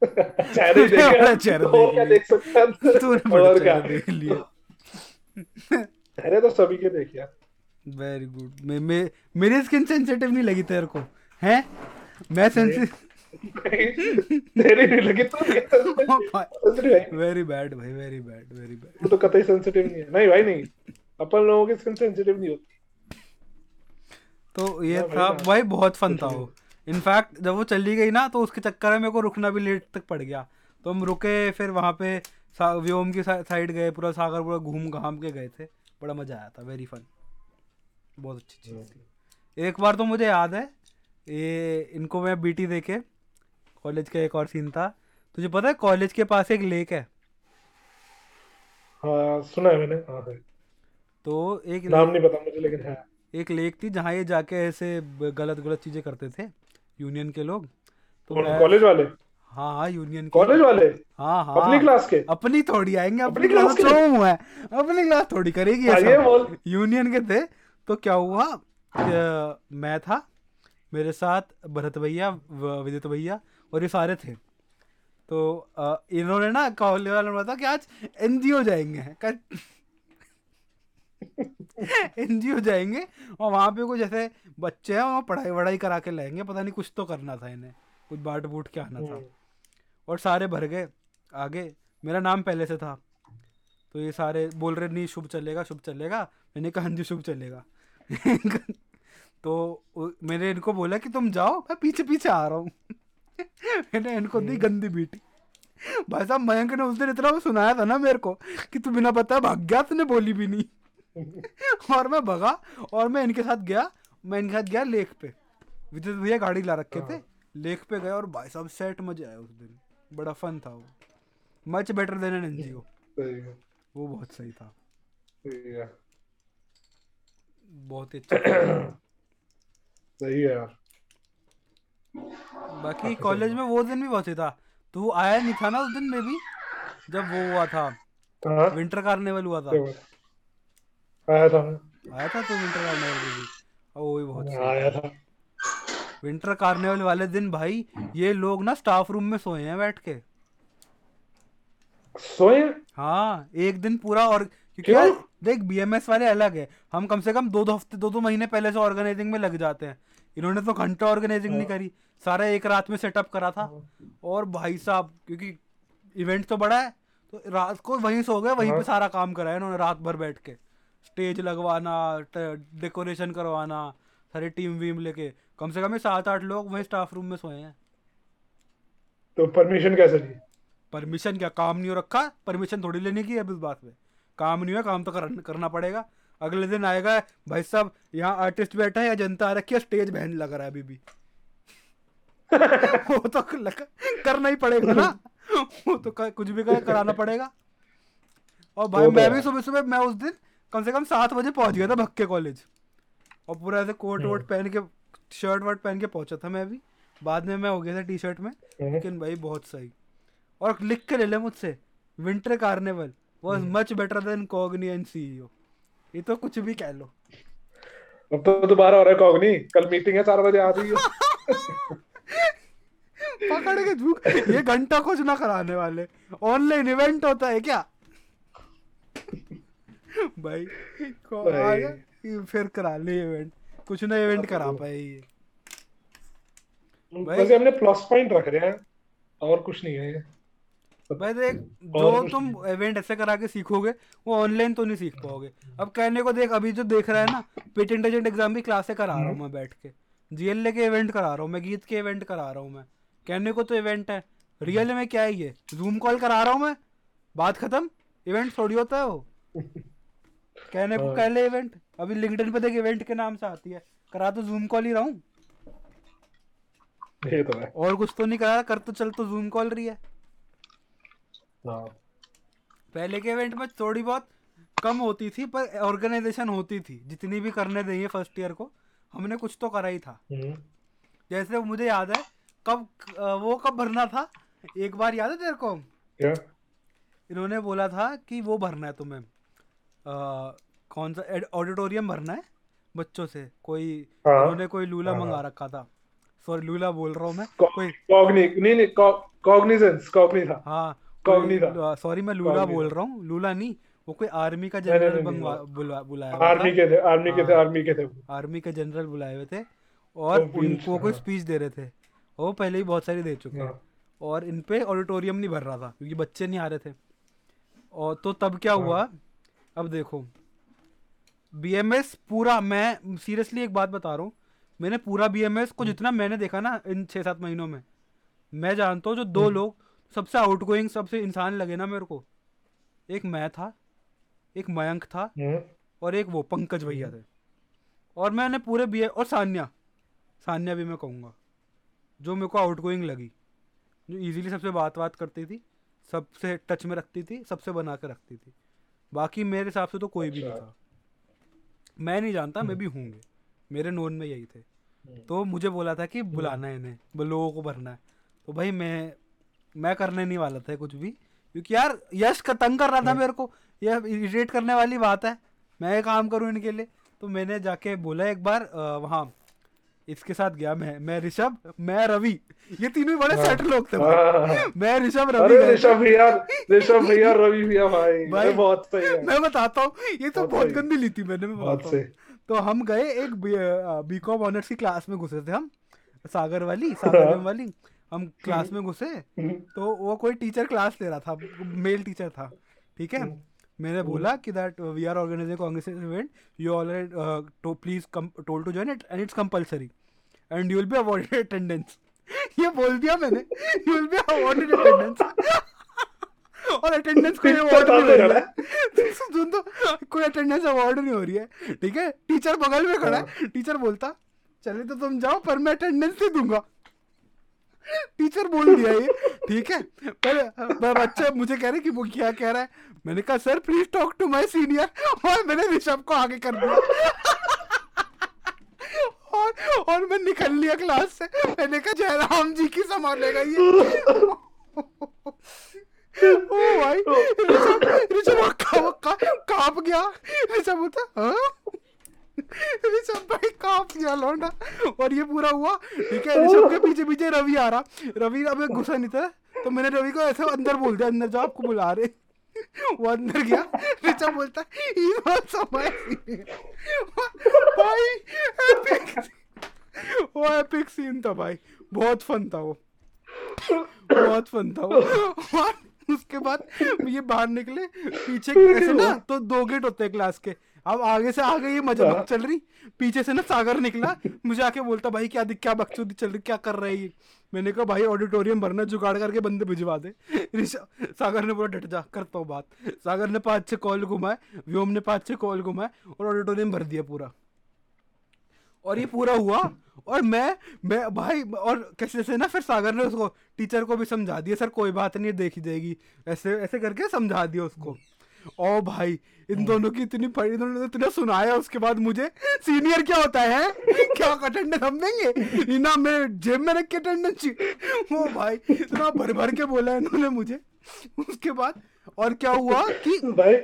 चेहरे ही बड़ा देखे चेहरा और देख क्या लिया। देख सकता तूने बड़े चेहरे देख लिए। चेहरे तो सभी के देखे वेरी गुड मैं मैं मेरी स्किन सेंसिटिव नहीं लगी तेरे को। हैं? मैं सेंसिटिव तेरी नहीं लगी तो वेरी बैड भाई वेरी बैड वेरी बैड तो कतई सेंसिटिव नहीं है। नहीं भाई नहीं। अपन लोगों की स्किन सेंसिटिव नहीं होती। तो ये हाँ था ना। भाई बहुत फन था वो। इनफैक्ट जब वो चली गई ना तो उसके चक्कर में मेरे को रुकना भी लेट तक पड़ गया। तो हम रुके फिर वहाँ पे व्योम की साइड गए पूरा सागर पूरा घूम घाम के गए थे। बड़ा मज़ा आया था वेरी फन बहुत अच्छी चीज़ थी। एक बार तो मुझे याद है ये इनको मैं बीटी देके कॉलेज का एक और सीन था। तुझे पता है कॉलेज के पास एक लेक है? हाँ सुना है मैंने। हाँ है। तो एक नाम नहीं पता मुझे लेकिन है। एक लेक थी जहाँ ये जाके ऐसे गलत गलत चीज़ें करते थे यूनियन के लोग। तो कॉलेज वाले? हाँ हाँ यूनियन के कॉलेज वाले? हाँ हाँ। अपनी क्लास के? अपनी थोड़ी आएँगे अपनी अपनी क्लास क्लास के? हुआ है। अपनी क्लास थोड़ी करेगी हाँ, ये बोल। यूनियन के थे। तो क्या हुआ? मैं था मेरे साथ भरत भैया विदित भैया और ये सारे थे। तो इन्होंने ना कॉलेज वालों ने बताया कि आज एनजीओ जाएँगे एनजीओ जाएँगे और वहाँ पे कुछ जैसे बच्चे हैं वहाँ पढ़ाई वढ़ाई करा के लाएँगे। पता नहीं कुछ तो करना था इन्हें कुछ बाट बूट के आना था। हम्म। और सारे भर गए आगे। मेरा नाम पहले से था। तो ये सारे बोल रहे नहीं शुभ चलेगा शुभ चलेगा। मैंने कहा हाँ जी शुभ चलेगा। तो मैंने इनको बोला कि तुम जाओ मैं पीछे पीछे आ रहा हूँ। मैंने इनको दी गंदी बीटी। भाई साहब मयंक ने उस दिन इतना वो सुनाया था ना मेरे को कि तू बिना बताया भाग गया तूने बोली भी नहीं। और मैं भगा और मैं इनके साथ गया मैं इनके साथ गया लेक पे। विद्युत भैया गाड़ी ला रखे थे लेक पे गए और भाई साहब सेट मज़े आए उस दिन। बड़ा फन था वो। Much better than an NGO वो बहुत सही था। बहुत ही अच्छा सही है यार। बाकी कॉलेज में वो दिन भी बहुत ही था। तू आया नहीं था ना उस दिन में भी जब वो हुआ था। विंटर कार्निवल हुआ था। आया था आया था तू विंटर कार्निवल में भी। वो भी बहुत आया था। विंटर कार्निवल वाले दिन भाई ये लोग ना स्टाफ रूम में सोए हैं बैठ के। सोए? हाँ एक दिन पूरा और क्योंकि क्यों? देख बीएमएस वाले अलग है। हम कम से कम दो दो हफ़्ते दो दो महीने पहले से ऑर्गेनाइजिंग में लग जाते हैं। इन्होंने तो घंटा ऑर्गेनाइजिंग नहीं करी सारा एक रात में सेटअप करा था। और भाई साहब क्योंकि इवेंट तो बड़ा है तो रात को वहीं सो गए वहीं पे हाँ। सारा काम करा है इन्होंने रात भर बैठ के। स्टेज लगवाना डेकोरेशन करवाना सारी टीम वीम लेके। कम से कम ये सात आठ लोग वहीं स्टाफ रूम में सोए हैं। तो परमिशन कैसे ली? परमिशन क्या? काम नहीं हो रखा? परमिशन थोड़ी लेने की है इस बात पे। काम नहीं हुआ काम तो कर, करना पड़ेगा। अगले दिन आएगा भाई साहब यहाँ आर्टिस्ट बैठा है या जनता आ रखी है स्टेज बहन लग रहा है अभी भी। वो तो करना ही पड़ेगा ना। वो तो क- कुछ भी कर, कराना पड़ेगा। और भाई तो मैं भी सुबह सुबह मैं उस दिन कम से कम सात बजे पहुँच गया था भक्के कॉलेज और पूरा ऐसे कोट हम्म। वोट पहन के शर्ट वर्ट पहन के पहुँचा था मैं भी। बाद में मैं हो गया था टी शर्ट में। हम्म। लेकिन भाई बहुत सही। और लिख के ले ले मुझसे। Winter carnival was. Much better than cogni and CEO ये तो कुछ भी कह लो। अब तो दोबारा हो रहा है कॉग्नी कल मीटिंग है चार बजे आ रही है। पकड़ के झूक ये घंटा कुछ ना कराने वाले। ऑनलाइन इवेंट होता है क्या? भाई भाई। फिर करा ले इवेंट कुछ ना इवेंट करा पाए ये। वैसे हमने प्लस पॉइंट रख रहे हैं और कुछ नहीं है ये। भाई देख जो तुम इवेंट ऐसे करा के सीखोगे वो ऑनलाइन तो नहीं सीख पाओगे। अब कहने को देख अभी जो देख रहा है ना पेटेंट एजेंट एग्ज़ाम भी क्लासे करा रहा हूँ मैं बैठ के। जीएलए के इवेंट करा रहा हूँ मैं गीत के इवेंट करा रहा हूँ मैं। कहने को तो इवेंट है। रियल में क्या है ये? जूम कॉल करा रहा हूँ मैं? बात खत्म? इवेंट थोड़ी होता है वो। कहने को हाँ। कह ले इवेंट अभी लिंक्डइन पे देख इवेंट के नाम से आती है। करा तो जूम कॉल ही रहा हूँ। तो और कुछ तो नहीं करा कर तो चल तो जूम कॉल रही हाँ। पहले के इवेंट में थोड़ी बहुत कम होती थी पर ऑर्गेनाइजेशन होती थी। जितनी भी करने देंगे फ़र्स्ट ईयर को हमने कुछ तो करा ही था। हम्म। जैसे मुझे याद है कब वो कब भरना था? एक बार याद है तेरे को? इन्होंने बोला था कि वो भरना है तुम्हें। अ, कौन सा ऑडिटोरियम भरना है बच्चों से? कोई हाँ। उन्होंने कोई लूला हाँ। मंगा रखा था। सॉरी लूला बोल रहा हूँ मैं। कोई कॉग्नी नहीं नहीं कॉग्निजेंस कॉग्नी था। हाँ था। सॉरी मैं लूला बोल रहा हूँ लूला नहीं वो कोई आर्मी का जनरल। बुला बुलाया। आर्मी के थे आर्मी के थे हाँ। आर्मी के थे आर्मी के जनरल बुलाए हुए थे और तो उनको कोई। स्पीच दे रहे थे वो पहले ही बहुत सारी दे चुके हैं हाँ। और इन पे ऑडिटोरियम नहीं भर रहा था क्योंकि बच्चे नहीं आ रहे थे और तो तब क्या हाँ। हुआ अब देखो बीएमएस पूरा मैं सीरियसली एक बात बता रहा हूँ मैंने पूरा बीएमएस को जितना मैंने देखा ना इन छः सात महीनों में मैं जानता हूँ जो दो हम्म। लोग सबसे आउट गोइंग सबसे इंसान लगे ना मेरे को। एक मैं था एक मयंक था हम्म। और एक वो पंकज भैया थे। और मैंने पूरे बी और सान्या। सान्या भी मैं कहूँगा जो मेरे को आउट गोइंग लगी। जो इजीली सबसे बात बात करती थी सबसे टच में रखती थी सबसे बना के रखती थी। बाकी मेरे हिसाब से तो कोई भी नहीं अच्छा। था। मैं नहीं जानता मैं भी होंगे। मेरे नोन में यही थे। हम्म। तो मुझे बोला था कि बुलाना है इन्हें लोगों को भरना है। तो भाई मैं मैं करने नहीं वाला था कुछ भी। क्योंकि यार यश का तंग कर रहा था मेरे को। यह इरिटेट करने वाली बात है। मैं ये काम करूँ इनके लिए। तो मैंने जाके बोला एक बार वहाँ इसके साथ गया मैं। मैं ऋषभ मैं रवि। ये तीनों ही। बड़े सेट लोग थे भाई। हाँ, हाँ। मैं ऋषभ रवि ऋषभ भैया ऋषभ भैया रवि भैया भाई। भाई, बहुत सही है। मैं बताता हूँ ये तो बहुत गंदी ली थी मैंने मैं बहुत बताता हूँ तो हम गए एक बीकॉम ऑनर्स की क्लास में घुसे थे हम। सागर वाली सागर हाँ। वाली। हम क्लास में घुसे हम्म, तो वो कोई टीचर क्लास ले रहा था मेल टीचर था ठीक है? हम्म। मैंने बोला कि that we are organising congress event you already तो please tell to join it and it's compulsory and you will be awarded attendance ये बोल दिया मैंने। You will be awarded attendance और अटेंडेंस कोई अवार्ड नहीं हो रही है। सुन तो कोई अटेंडेंस अवार्ड नहीं हो रही है ठीक है? टीचर बगल में खड़ा है। टीचर बोलता चले तो तुम जाओ पर मैं अटेंडेंस नहीं दूँगा। टीचर बोल दिया ये। ठीक है? पर पर बच्चा मुझे कह रहे कि वो क्या कह रहा है? मैंने कहा, sir please talk to my senior और मैंने ऋषभ को आगे कर दिया। और और मैं निकल लिया क्लास से। मैंने कहा, जयराम जी की संभालेगा ये। ओ भाई, ऋषभ ऋषभ वक्का वक्का काँप गया? ऋषभ बोलता हाँ? ऋषभ भाई काँप गया लौंडा और ये पूरा हुआ ठीक है ऋषभ के पीछे पीछे रवि आ रहा। रवि अब गुस्सा नहीं था तो मैंने रवि को ऐसे अंदर बोल दिया, अंदर जाओ, आपको बुला रहे वो अंदर गया ऋषभ बोलता भाई एपिक वो एपिक सीन था भाई, बहुत फन था वो। बहुत फन था वो। उसके बाद ये बाहर निकले, पीछे ऐसे ना तो दो गेट होते हैं क्लास के। अब आगे से आगे ये मज़ा हाँ। चल रही। पीछे से ना सागर निकला मुझे आके बोलता भाई क्या दिख क्या बकचोदी चल रही क्या कर रहा है ये? मैंने कहा भाई ऑडिटोरियम भरना जुगाड़ करके बंदे भिजवा दे। सागर ने बोला डट जा करता हूँ बात। सागर ने पाँच छः कॉल घुमाए व्योम ने पाँच छः कॉल घुमाए और ऑडिटोरियम भर दिया पूरा। और ये पूरा हुआ और मैं मैं भाई और कैसे से ना फिर सागर ने उसको टीचर को भी समझा दिया सर कोई बात नहीं देखी जाएगी। ऐसे ऐसे करके समझा दिया उसको। ओ भाई इन दोनों की इतनी पढ़ी इन्होंने इतना सुनाया उसके बाद मुझे सीनियर क्या होता है क्या अटेंडेंस हम देंगे? इना मैं जेब में रख के अटेंडेंस ओ भाई इतना भर भर के बोला है इन्होंने मुझे। उसके बाद और क्या हुआ कि भाई।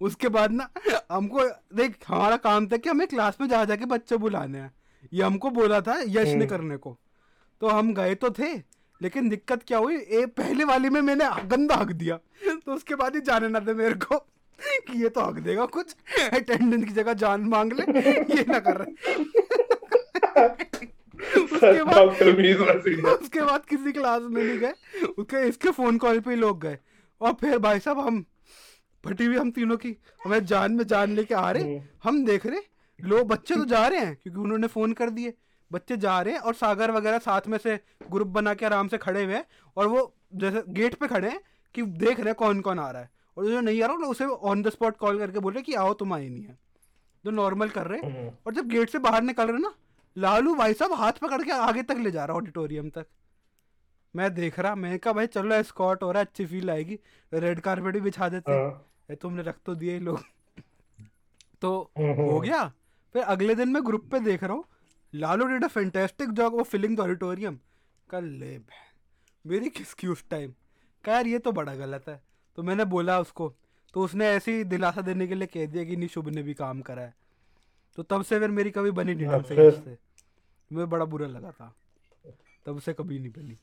उसके बाद ना हमको देख हमारा काम था कि हमें क्लास में जा जाके बच्चे बुलाने हैं। ये हमको बोला था यश ने करने को। तो हम गए तो थे लेकिन दिक्कत क्या हुई ए पहले वाली में मैंने गंदा हक दिया। तो उसके बाद ही जाने ना दे मेरे को कि ये तो हक देगा कुछ। अटेंडेंस की जगह जान मांग ले। ये ना कर। रहे उसके बाद उसके बाद किसी क्लास में नहीं गए। उसके इसके फ़ोन कॉल पे ही लोग गए। और फिर भाई साहब हम फटी हुई हम तीनों की। हमें जान में जान लेके आ रहे। हम्म। हम देख रहे। लोग बच्चे तो जा रहे हैं क्योंकि उन्होंने फ़ोन कर दिए। बच्चे जा रहे हैं और सागर वगैरह साथ में से ग्रुप बना के आराम से खड़े हुए हैं। और वो जैसे गेट पे खड़े हैं। कि देख रहे हैं कौन कौन आ रहा है। और जो नहीं आ रहा ना उसे ऑन द स्पॉट कॉल करके बोल रहे कि आओ तुम आए नहीं है। जो नॉर्मल कर रहे हैं। और जब गेट से बाहर निकल रहे ना लालू भाई साहब हाथ पकड़ के आगे तक ले जा रहा ऑडिटोरियम तक। मैं देख रहा मैं कहा भाई चलो स्कॉट हो रहा है अच्छी फील आएगी। रेड कारपेट भी बिछा देते हैं। हाँ। तुमने रख तो दिए लोग। तो हम्म। हो गया। फिर अगले दिन मैं ग्रुप पे देख रहा हूँ। Lalu did a fantastic job वो फिलिंग द ऑडिटोरियम कल ले मेरी किसकी उस टाइम कहा यार ये तो बड़ा गलत है। तो मैंने बोला उसको तो उसने ऐसे ही दिलासा देने के लिए कह दिया कि नहीं शुभ ने भी काम करा है। तो तब से फिर मेरी कभी बनी नहीं ढंग से इससे मुझे बड़ा बुरा लगा था। तब से कभी नहीं बनी।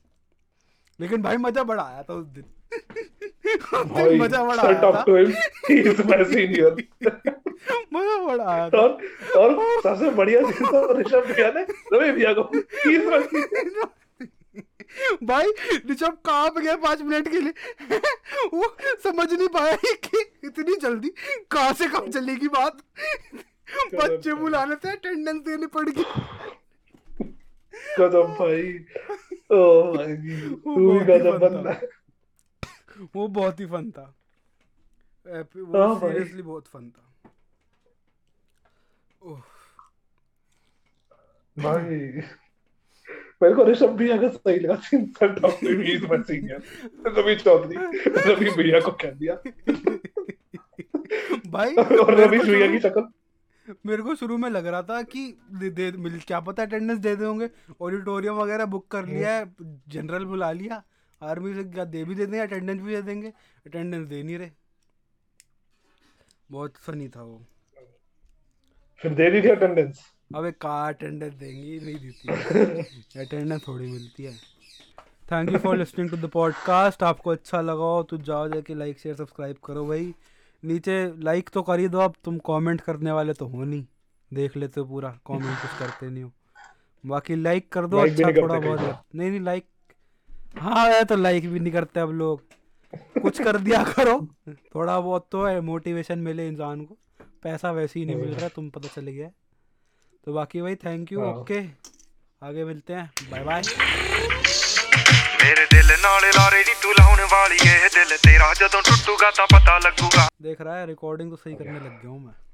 लेकिन भाई मज़ा बड़ा आया था उस दिन। मज़ा बड़ा आया था। मज़ा बड़ा आया था। और और सबसे बढ़िया चीज़ तो ऋषभ भैया ने रवि भैया को ही इज़ माय सीनियर भाई ऋषभ काँप गया पाँच मिनट के लिए। वो समझ नहीं पाया कि इतनी जल्दी कहाँ से कब चलेगी बात। बच्चे बुलाने से अटेंडेंस देनी पड़ेगी। गजब भाई। ओ भाई वो तू ही फन बंदा था। वो बहुत ही फन था। वो हाँ सीरियसली बहुत फन था। ओह, भाई। मेरे को ऋषभ भैया का सही लगा scene sir talk to him he is my senior Ravi Chaudhary Ravi भैया को कह दिया। भाई और रवि भैया की शक्ल। मेरे को शुरू में लग रहा था कि दे, दे मिल क्या पता अटेंडेंस दे दे होंगे। ऑडिटोरियम वगैरह बुक कर लिया है जनरल बुला लिया। आर्मी से क्या दे भी दे देंगे अटेंडेंस भी दे देंगे। अटेंडेंस दे नहीं रहे। बहुत फनी था वो। फिर दे दी थी अटेंडेंस अबे कहाँ अटेंडेंस देंगी नहीं देती। अटेंडेंस थोड़ी मिलती है। Thank you for listening to the podcast आपको अच्छा लगा हो तो जाओ जाके लाइक शेयर सब्सक्राइब करो भाई। नीचे लाइक तो कर ही दो अब तुम कमेंट करने वाले तो हो नहीं। देख लेते हो पूरा कमेंट कुछ करते नहीं हो। बाकी लाइक कर दो अच्छा थोड़ा बहुत नहीं नहीं लाइक हाँ है तो लाइक भी नहीं करते अब लोग। कुछ कर दिया करो। थोड़ा बहुत तो है मोटिवेशन मिले इंसान को। पैसा वैसे ही नहीं मिल रहा तुम पता चल गया। तो बाकी भाई थैंक यू हाँ। ओके आगे मिलते हैं बाय बाय ਮੇਰੇ ਦਿਲ ਨਾਲ ਲਾਰੇ ਨੀ ਤੂੰ ਲਾਉਣ ਵਾਲੀ ਏ ਦਿਲ ਤੇਰਾ ਜਦੋਂ ਟੁੱਟੂਗਾ ਤਾਂ ਪਤਾ ਲੱਗੂਗਾ देख रहा है रिकॉर्डिंग तो सही करने लग गया हूँ मैं